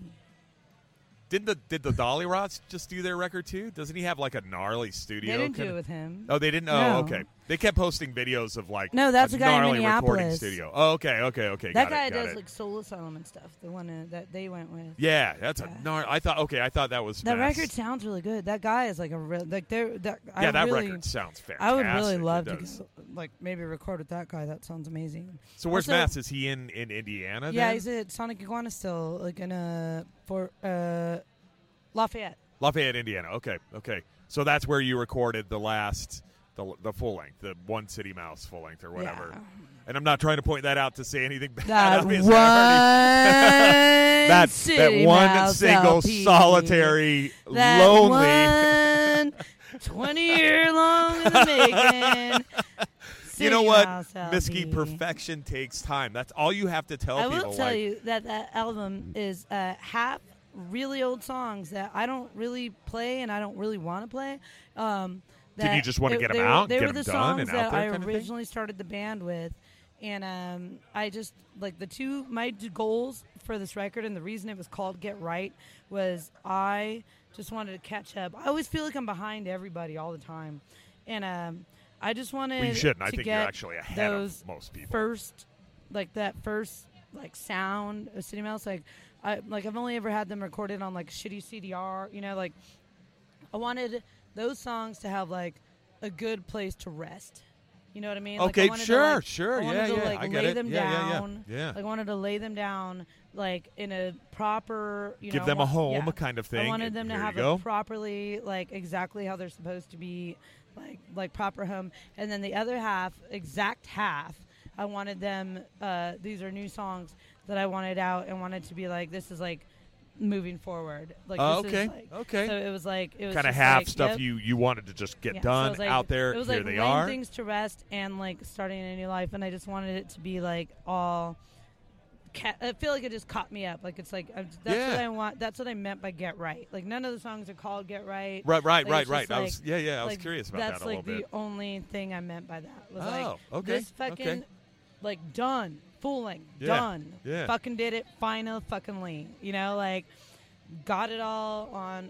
Did the did the Dollyrots just do their record too? Doesn't he have like a gnarly studio? they didn't do it with him. Oh, they didn't. Oh, No. okay. They kept posting videos of like No, that's a a guy in gnarly recording studio. Oh, okay, okay, okay. that guy it, does it. like Soul Asylum and stuff. The one uh, that they went with. Yeah, that's Yeah. a gnar. I thought. Okay, I thought that was That Mass. record sounds really good. That guy is like a real like they're that. Yeah, I that really, record sounds fantastic. I would really love to like maybe record with that guy. That sounds amazing. So where's Also- Mass? Is he in in Indiana? Yeah, then? he's at Sonic Iguana still, like in a for uh, Lafayette. Lafayette, Indiana. Okay, okay. So that's where you recorded the last the the full length, the one City Mouse full length or whatever. Yeah. And I'm not trying to point that out to say anything bad. That obviously. one that that one Mouse single LP. solitary that lonely. one 20 year long in the making. You know what? LP. Perfection takes time. That's all you have to tell I people. I will tell like, you that that album is uh, half really old songs that I don't really play and I don't really want to play. Um, Did you just wanna get get 'em they were- out, They get were 'em the songs that I kind of thing? originally started the band with, and um, I just like the two my goals for this record and the reason it was called Get Right was I just wanted to catch up. I always feel like I'm behind everybody all the time, and um, I just wanted you shouldn't. I to think you're actually ahead those of most people. first like that first like sound of City Mouse like I like I've only ever had them recorded on like shitty CDR you know like I wanted those songs to have like a good place to rest you know what I mean like, I okay, wanted to, sure, like- sure, I yeah, to, yeah. like, I get lay it. them yeah, down yeah, yeah, yeah. like I wanted to lay them down like in a proper you Give know them a home, yeah. kind of thing. I wanted them to have you go. it properly, like exactly how they're supposed to be, like like proper home. And then the other half, exact half, I wanted them. Uh, these are new songs that I wanted out and wanted to be like this is like moving forward. Like Oh, this okay, is like, okay. So it was like it was kind of half like, stuff yep. you you wanted to just get Yeah, so done was like- out there. It was here like they are. things to rest and like starting a new life, and I just wanted it to be like all. Ca- I feel like it just caught me up. Like it's like I'm, that's Yeah. what I want. That's what I meant by get right. Like none of the songs are called get right. Right, right, Like, right, right. just I was, yeah, yeah. I was like, curious about that's that a like the bit. only thing I meant by that. Was Oh, like okay, this fucking okay. like done, fooling Yeah, done. yeah. Fucking did it, final fuckingly. You know, like got it all on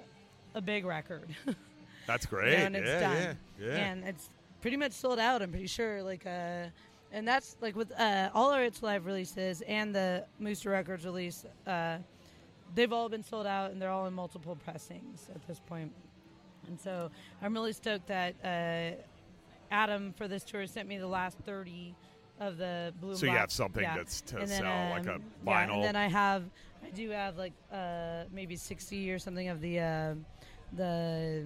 a big record. That's You know, great. and it's yeah, done. yeah, yeah. And it's pretty much sold out. I'm pretty sure. Like, uh, and that's like with uh, all our It's Live releases and the Mooster Records release. Uh, they've all been sold out, and they're all in multiple pressings at this point. And so I'm really stoked that uh, Adam for this tour sent me the last 30 of the blue. So you have something Yeah. that's to And then, sell, like a um, yeah, vinyl. and then I have, I do have like uh, maybe 60 or something of the uh, the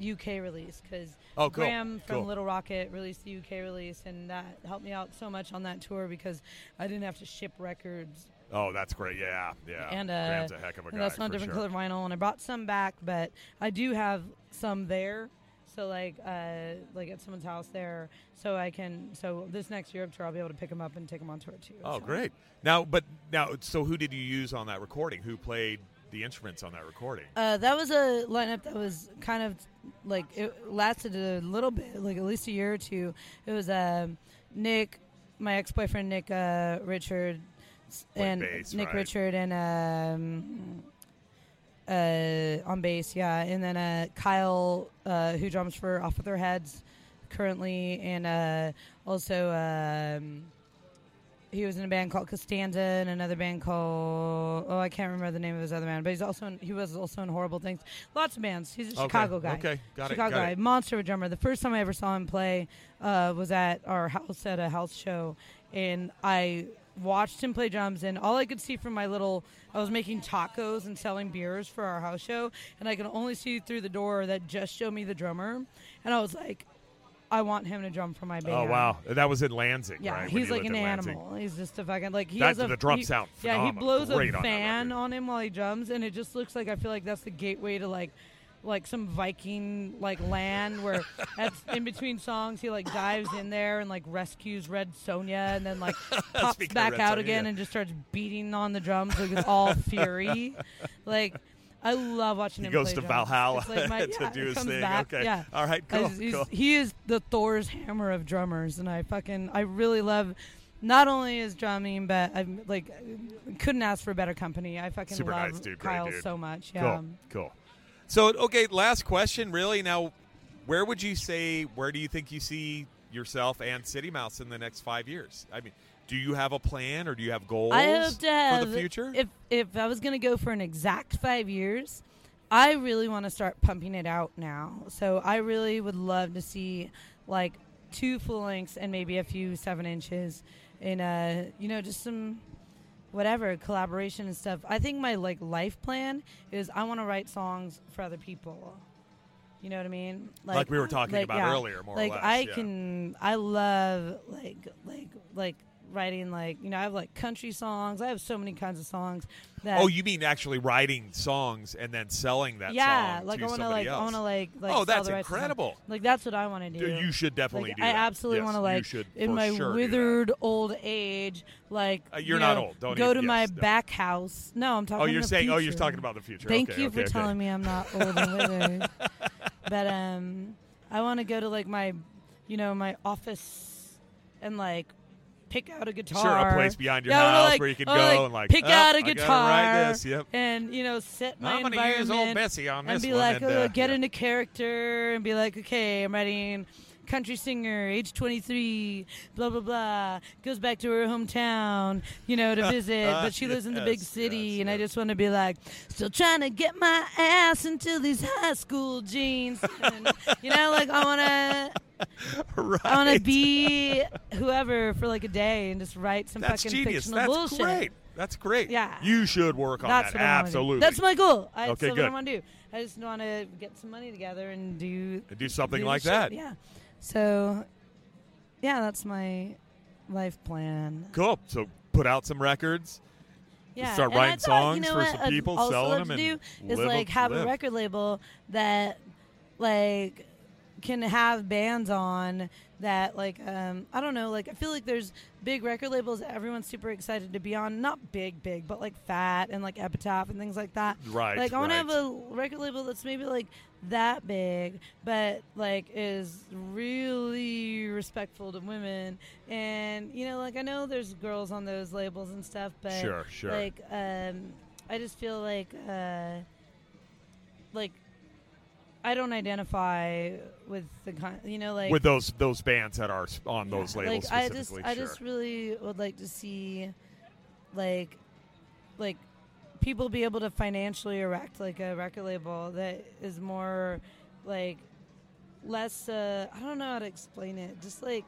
UK release because Oh, cool. Graham from Cool. Little Rocket released the UK release, and that helped me out so much on that tour because I didn't have to ship records oh, that's great. Yeah, yeah. and uh, Graham's a heck of a and guy. that's not for different sure. color vinyl. And I brought some back, but I do have some there. So like, uh, like at someone's house there, so I can. So this next Europe tour, I'll be able to pick them up and take them on tour too. Oh, so. great. Now, but now, so who did you use on that recording? Who played the instruments on that recording? Uh, that was a lineup that was kind of like it lasted a little bit, like at least a year or two. It was um, Nick, my ex-boyfriend Nick uh, Richard, and bass, Nick right. Richard and um, uh, on bass, yeah, and then uh, Kyle uh, who drums for Off with Their Heads currently, and uh, also. Um, he was in a band called Costanza and another band called oh I can't remember the name of his other band, but he's also in, he was also in Horrible Things. Lots of bands. He's a Okay, Chicago guy. Okay, got Chicago it. Got guy, it. monster of a drummer. The first time I ever saw him play uh, was at our house at a house show, and I watched him play drums. And all I could see from my little, I was making tacos and selling beers for our house show, and I could only see through the door that just showed me the drummer, and I was like, I want him to drum for my band. Oh wow, that was in Lansing. Yeah, right, he's like an animal. He's just a fucking like he That- has a the drums he- sound Yeah, he blows Great a fan record. on him while he drums, and it just looks like I feel like that's the gateway to like like some Viking like land where at, in between songs he like dives in there and like rescues Red Sonja and then like pops back out again yeah. and just starts beating on the drums like with all fury. Like I love watching He him. He goes to drums. Valhalla like my- to yeah, do his thing. back, Okay. Yeah. All right. Cool. cool. He is the Thor's hammer of drummers, and I fucking I really love. Not only his drumming, but I like couldn't ask for a better company. I fucking Super love nice dude, Kyle dude. so much. Yeah. Cool. Cool. So okay, last question. Really, now, where would you say? Where do you think you see yourself and City Mouse in the next five years? I mean, do you have a plan or do you have goals I hope to have for the future? If if I was gonna go for an exact five years, I really want to start pumping it out now. So I really would love to see like two full lengths and maybe a few seven inches, in uh you know just some whatever collaboration and stuff. I think my like life plan is I want to write songs for other people. You know what I mean? Like we were talking like, about yeah. earlier, more or like less, I yeah. can, I love like like like writing like you know I have like country songs. I have so many kinds of songs that oh, you mean actually writing songs and then selling that yeah, like I want to like else? I want to like like oh, that's the rights to songs. incredible. Like that's what I want to do. You should definitely Like, do I that. absolutely Yes, want to like should in my sure withered old age, like Uh, you're you not old. Don't go even- to my yes, no. back house. No, I'm talking. Oh, you're saying. Oh, you're talking about the future. Thank okay, you okay, for okay. telling me I'm not old and withered. but um, I want to go to like my, you know, my office and like pick out a guitar. Sure, a place behind your Yeah, I house like- where you can go like, and like pick "Oh, out a guitar write this. Yep. and you know set my I'm gonna use old Bessie on and this be one like, and, oh, uh, get yeah. into character and be like, okay, I'm writing country singer, age 23, blah blah blah, goes back to her hometown, you know, to visit, but she lives in the big city, yes, and I just want to be like, still trying to get my ass into these high school jeans, and, you know, like I want to. right. I want to be whoever for like a day and just write some That's fucking genius. fictional That's bullshit. great. That's great. Yeah. You should work on That's that. what I wanna do. Absolutely. That's my goal. I, Okay, that's good. what I want to do. I just want to get some money together and do do something do like shit. that. Yeah. So, yeah, that's my life plan. Cool. So put out some records. Yeah. start and writing thought, you songs know for what some people, also selling love them, to do and is like have live. a record label that like can have bands on that like um I don't know like I feel like there's big record labels that everyone's super excited to be on not big big but like Fat and like Epitaph and things like that Right. like I want to have a record label that's maybe like that big, but like is really respectful to women. And you know, like I know there's girls on those labels and stuff, but Sure, sure. like um, I just feel like uh, like I don't identify with the kind, you know, like with those those bands that are on those yeah, labels Like I just, specifically. I just really would like to see, like, like people be able to financially erect like a record label that is more, like, less. Uh, I don't know how to explain it. Just like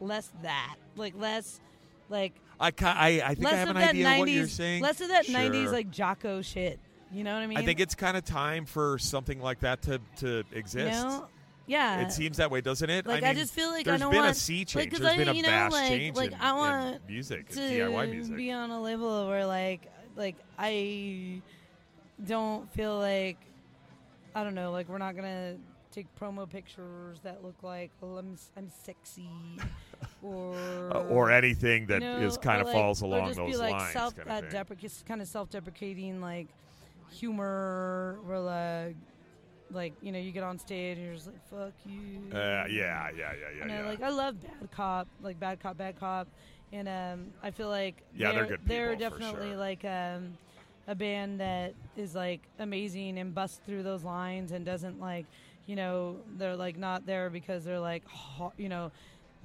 less that, like less, like I, ki- I I think less I have of an that idea 90s, what you're saying. less of that Sure. '90s like Jocko shit. You know what I mean? I think it's kind of time for something like that to to exist. You know? Yeah. It seems that way, doesn't it? Like I, I, just feel like I there's don't been want a sea like, change. 'cause there's I, been a know, vast like, change like in, I in want music, to DIY music. be on a label where like like I don't feel like I don't know like we're not gonna take promo pictures that look like well I'm I'm sexy or Uh, or anything that you is kind of like- falls along those like lines. self kind uh, of deprecating kind of self-deprecating like humor or like like you know you get on stage and you're just like fuck you Uh, yeah, yeah, yeah, yeah, I know, yeah. like I love Bad Cop, like Bad Cop, Bad Cop, and um, I feel like Yeah, they're they're, good they're definitely sure. like um, a band that is like amazing and busts through those lines and doesn't like, you know, they're like not there because they're like, you know,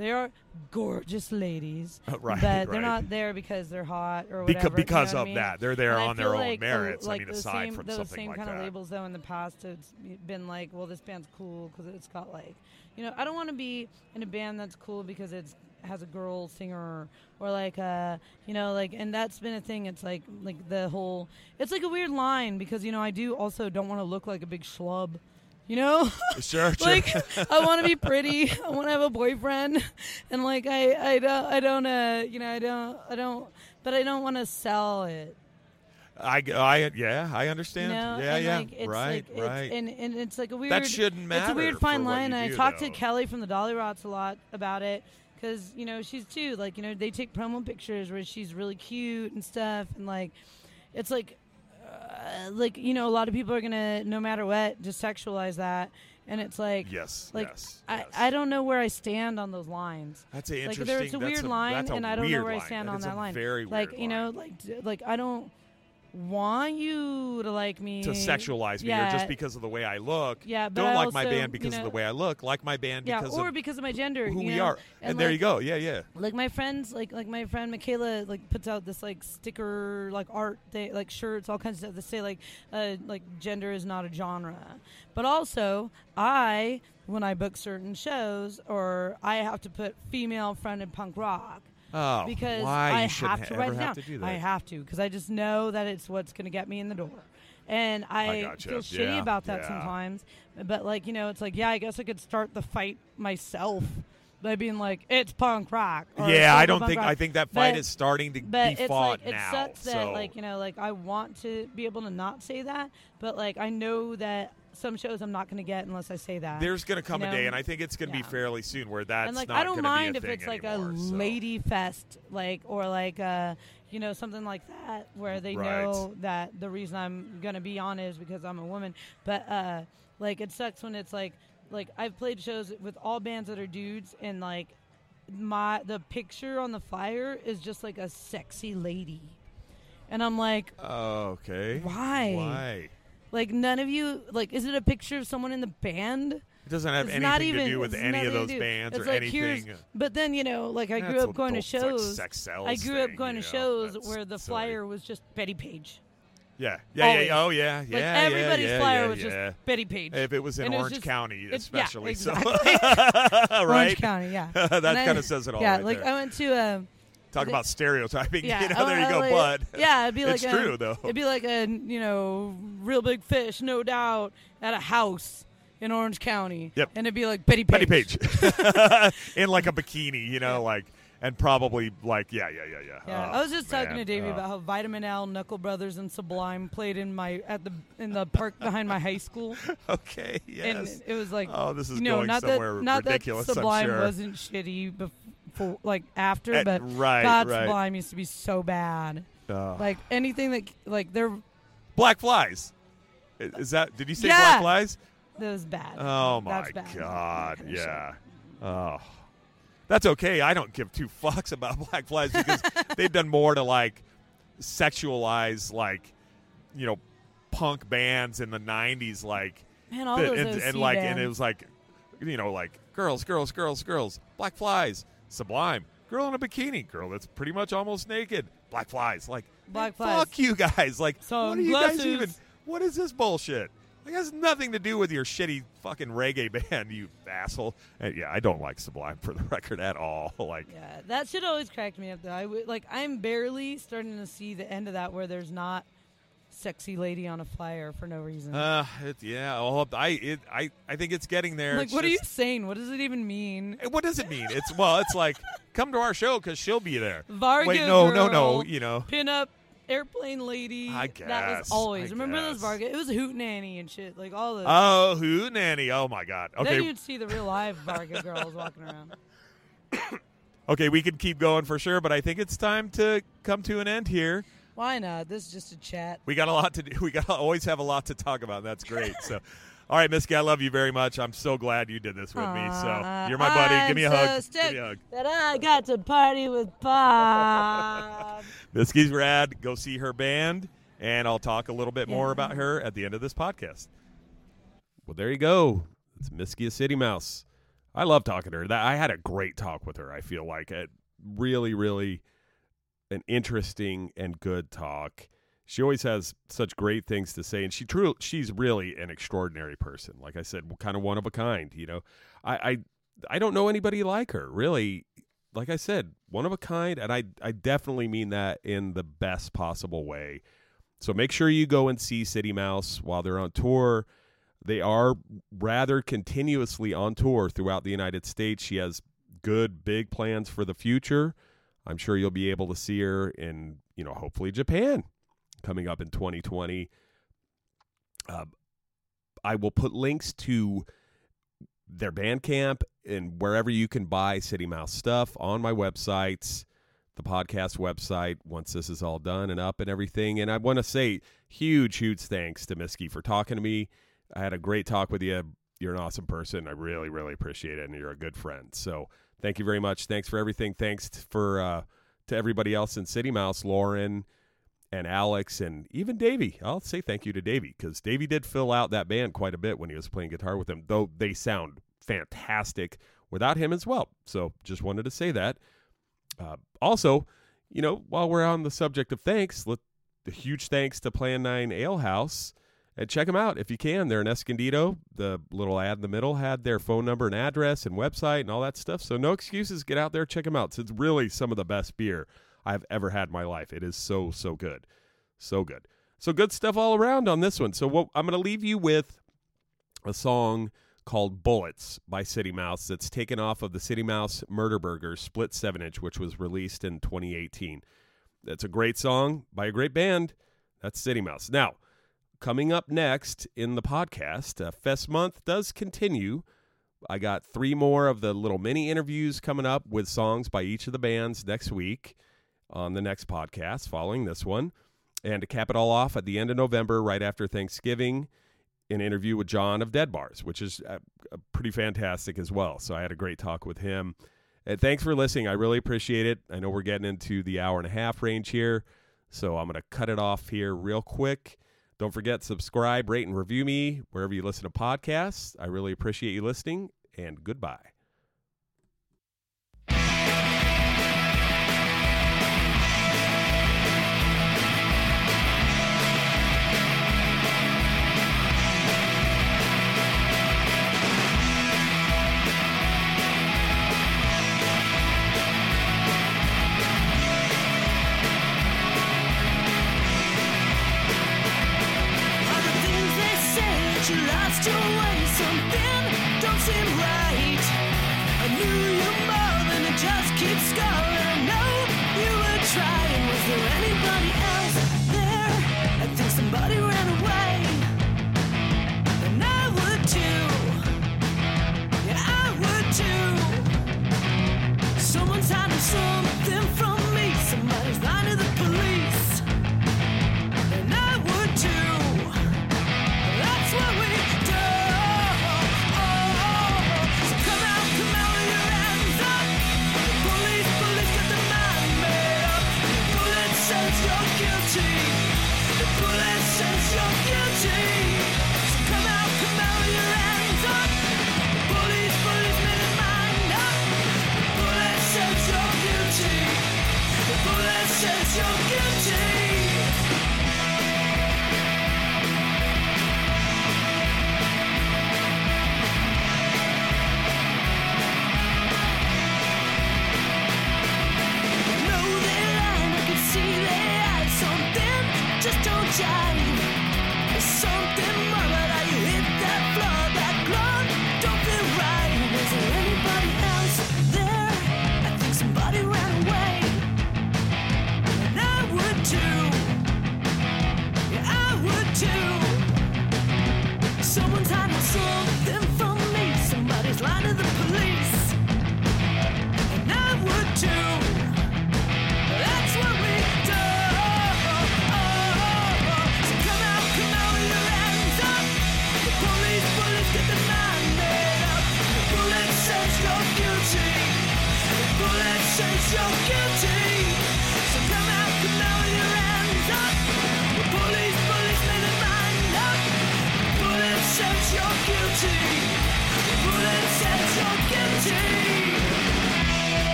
they are gorgeous ladies, right, but they're not there because they're hot or Beca- whatever. because you know of I mean? that. They're there And on their own like, uh, merits. like I mean, aside same, from those something same like kind that. of labels, though, in the past, it's been like, well, this band's cool because it's got like, you know, I don't want to be in a band that's cool because it's has a girl singer or like uh you know like and that's been a thing it's like like the whole it's like a weird line because you know I do also don't want to look like a big schlub you know Sure, sure. like I want to be pretty. I want to have a boyfriend, and like I I don't I don't uh you know I don't I don't but I don't want to sell it. I, I, yeah, I understand. You know? yeah, and yeah, like, it's right, like, right. It's, and and it's like a weird. that shouldn't matter. It's a weird fine line. And I do, talked though. to Kelly from the Dollyrots a lot about it because you know she's too like you know they take promo pictures where she's really cute and stuff and like it's like uh, like you know a lot of people are gonna no matter what just sexualize that and it's like Yes, like yes. I, yes. I don't know where I stand on those lines. That's a Like interesting. there's a weird a, line, a and I don't know where I stand That on that line. Very like you know, like like I don't want you to like me to sexualize me or just because of the way I look. Yeah, but don't I like my band because you of the way I look. Like my band yeah, because or of because of my gender. who you we know? are. And, there like, you go. Yeah, yeah. Like my friends, like like my friend Michaela, like puts out this like sticker, like art, they, like shirts, all kinds of stuff that say like, uh, like gender is not a genre. But also, I when I book certain shows, or I have to put female fronted punk rock Oh, because why I you have to write it have down. to do that. I have to because I just know that it's what's going to get me in the door. And I, I gotcha. feel shitty Yeah, about that yeah. sometimes. But like you know, it's like yeah, I guess I could start the fight myself by being like it's punk rock. yeah, I don't think rock. I think that fight But- is starting to But be it's fought like it now. sucks that so like you know like I want to be able to not say that, but like I know that some shows I'm not going to get unless I say that. there's going to come you a day, and I think it's going to Yeah. be fairly soon where that's and like not I don't mind a if it's like anymore, a so. lady fest, like or like uh you know something like that, where they Right. know that the reason I'm gonna be on is because I'm a woman. But uh like it sucks when it's like like I've played shows with all bands that are dudes, and like my the picture on the flyer is just like a sexy lady, and I'm like. Oh, okay. Why? Why? Like none of you like is it a picture of someone in the band? It doesn't have It's anything even to do with any of those bands It's or like, here's- anything. But then you know, like I grew up going to like shows. sex sells I grew up going you to know? shows That's where the silly. flyer was just Bettie Page. Yeah, yeah, yeah. Always. Oh, yeah, Like yeah. yeah, everybody's yeah, flyer yeah, was yeah. just Bettie Page. If it was in it was Orange just- County, yeah, especially, exactly. so right, Orange County, yeah. that kind of says it all. yeah, right like there. I went to a Talk about stereotyping. yeah. you know, there you go, like- bud. Yeah, it'd be like it's a, true though. It'd be like a you know real big fish, no doubt, at a house in Orange County. Yep. And it'd be like Bettie Page. Bettie Page in like a bikini, you know, like and probably like yeah, yeah, yeah, yeah. Yeah, Oh, I was just talking to Davey Oh. about how Vitamin L, Knuckle Brothers, and Sublime played in my at the in the park behind my high school, Okay, yes. and it was like, oh, this is you know, going not somewhere that not ridiculous. that Sublime I'm sure. wasn't shitty before, like after, Eh, but right, God, right. Sublime used to be so bad. Oh. Like anything that like they're Black Flys. I- Is that? Did you say Yeah. Black Flys? that was bad. Oh my That's bad. God! Yeah. Oh, that's okay. I don't give two fucks about Black Flys because they've done more to like sexualize like you know punk bands in the '90s, like Man, all that- those and, OC and like and bands. it was like you know like girls girls girls girls Black Flys sublime. Girl in a bikini. Girl that's pretty much almost naked. Black Flys. Like Black Flys. fuck you guys. Like what are you guys even what is this bullshit? It has nothing to do with your shitty fucking reggae band you asshole. And yeah i don't like sublime for the record at all. Like Yeah, that shit always cracked me up though. I w- like I'm barely starting to see the end of that where there's not sexy lady on a flyer for no reason. uh it, yeah well, i it, i i think it's getting there like, It's what are you saying? What does it even mean? what does it mean it's well it's like come to our show because she'll be there Varga wait no no no you know Pin-up airplane lady. I That guess, was always. I Remember those guess. Varga? It was Hootenanny and shit. Like all those. Oh, Hootenanny? Oh my God. Then you'd see the real live Varga girls walking around. okay, we could keep going for sure, but I think it's time to come to an end here. Why not? This is just a chat. We got a lot to do. We got always have a lot to talk about. That's great. So, all right, Miski, I love you very much. I'm so glad you did this with me. So you're my buddy. Give me a so hug. Give me a hug. That I got to party with Bob. Miski's rad. Go see her band, and I'll talk a little bit more about her at the end of this podcast. Well, there you go. It's Miski a City Mouse. I love talking to her. That I had a great talk with her. I feel like it really, really an interesting and good talk. She always has such great things to say, and she true she's really an extraordinary person. Like I said, kind of one of a kind. You know, I I, I don't know anybody like her. Really, like I said, one of a kind, and I I definitely mean that in the best possible way. So make sure you go and see City Mouse while they're on tour. They are rather continuously on tour throughout the United States. She has good big plans for the future. I'm sure you'll be able to see her in, you know, hopefully Japan coming up in 2020. Uh, I will put links to their Bandcamp and wherever you can buy City Mouse stuff on my websites, the podcast website, once this is all done and up and everything. And I want to say huge, huge thanks to Miski for talking to me. I had a great talk with you. You're an awesome person. I really, really appreciate it. And you're a good friend. So thank you very much. Thanks for everything. Thanks for uh, to everybody else in City Mouse, Lauren and Alex, and even Davey. I'll say thank you to Davey because Davey did fill out that band quite a bit when he was playing guitar with them, though they sound fantastic without him as well. So just wanted to say that. Uh, also, you know, while we're on the subject of thanks, let the huge thanks to Plan 9 Ale House. And check them out if you can. They're in Escondido. The little ad in the middle had their phone number and address and website and all that stuff. So no excuses. Get out there, check them out. It's really some of the best beer I've ever had in my life. It is so so good, so good. So good stuff all around on this one. So what I'm going to leave you with a song called Bullets by City Mouse that's taken off of the City Mouse Murder Burger split 7 inch, which was released in 2018. That's a great song by a great band. That's City Mouse. Now, coming up next in the podcast, uh, Fest Month does continue. I got three more of the little mini interviews coming up with songs by each of the bands next week on the next podcast following this one. And to cap it all off at the end of November, right after Thanksgiving, an interview with John of Dead Bars, which is uh, uh, pretty fantastic as well. So I had a great talk with him. And thanks for listening. I really appreciate it. I know we're getting into the hour and a half range here. So I'm going to cut it off here real quick. Don't forget, subscribe, rate, and review me wherever you listen to podcasts. I really appreciate you listening, and goodbye. You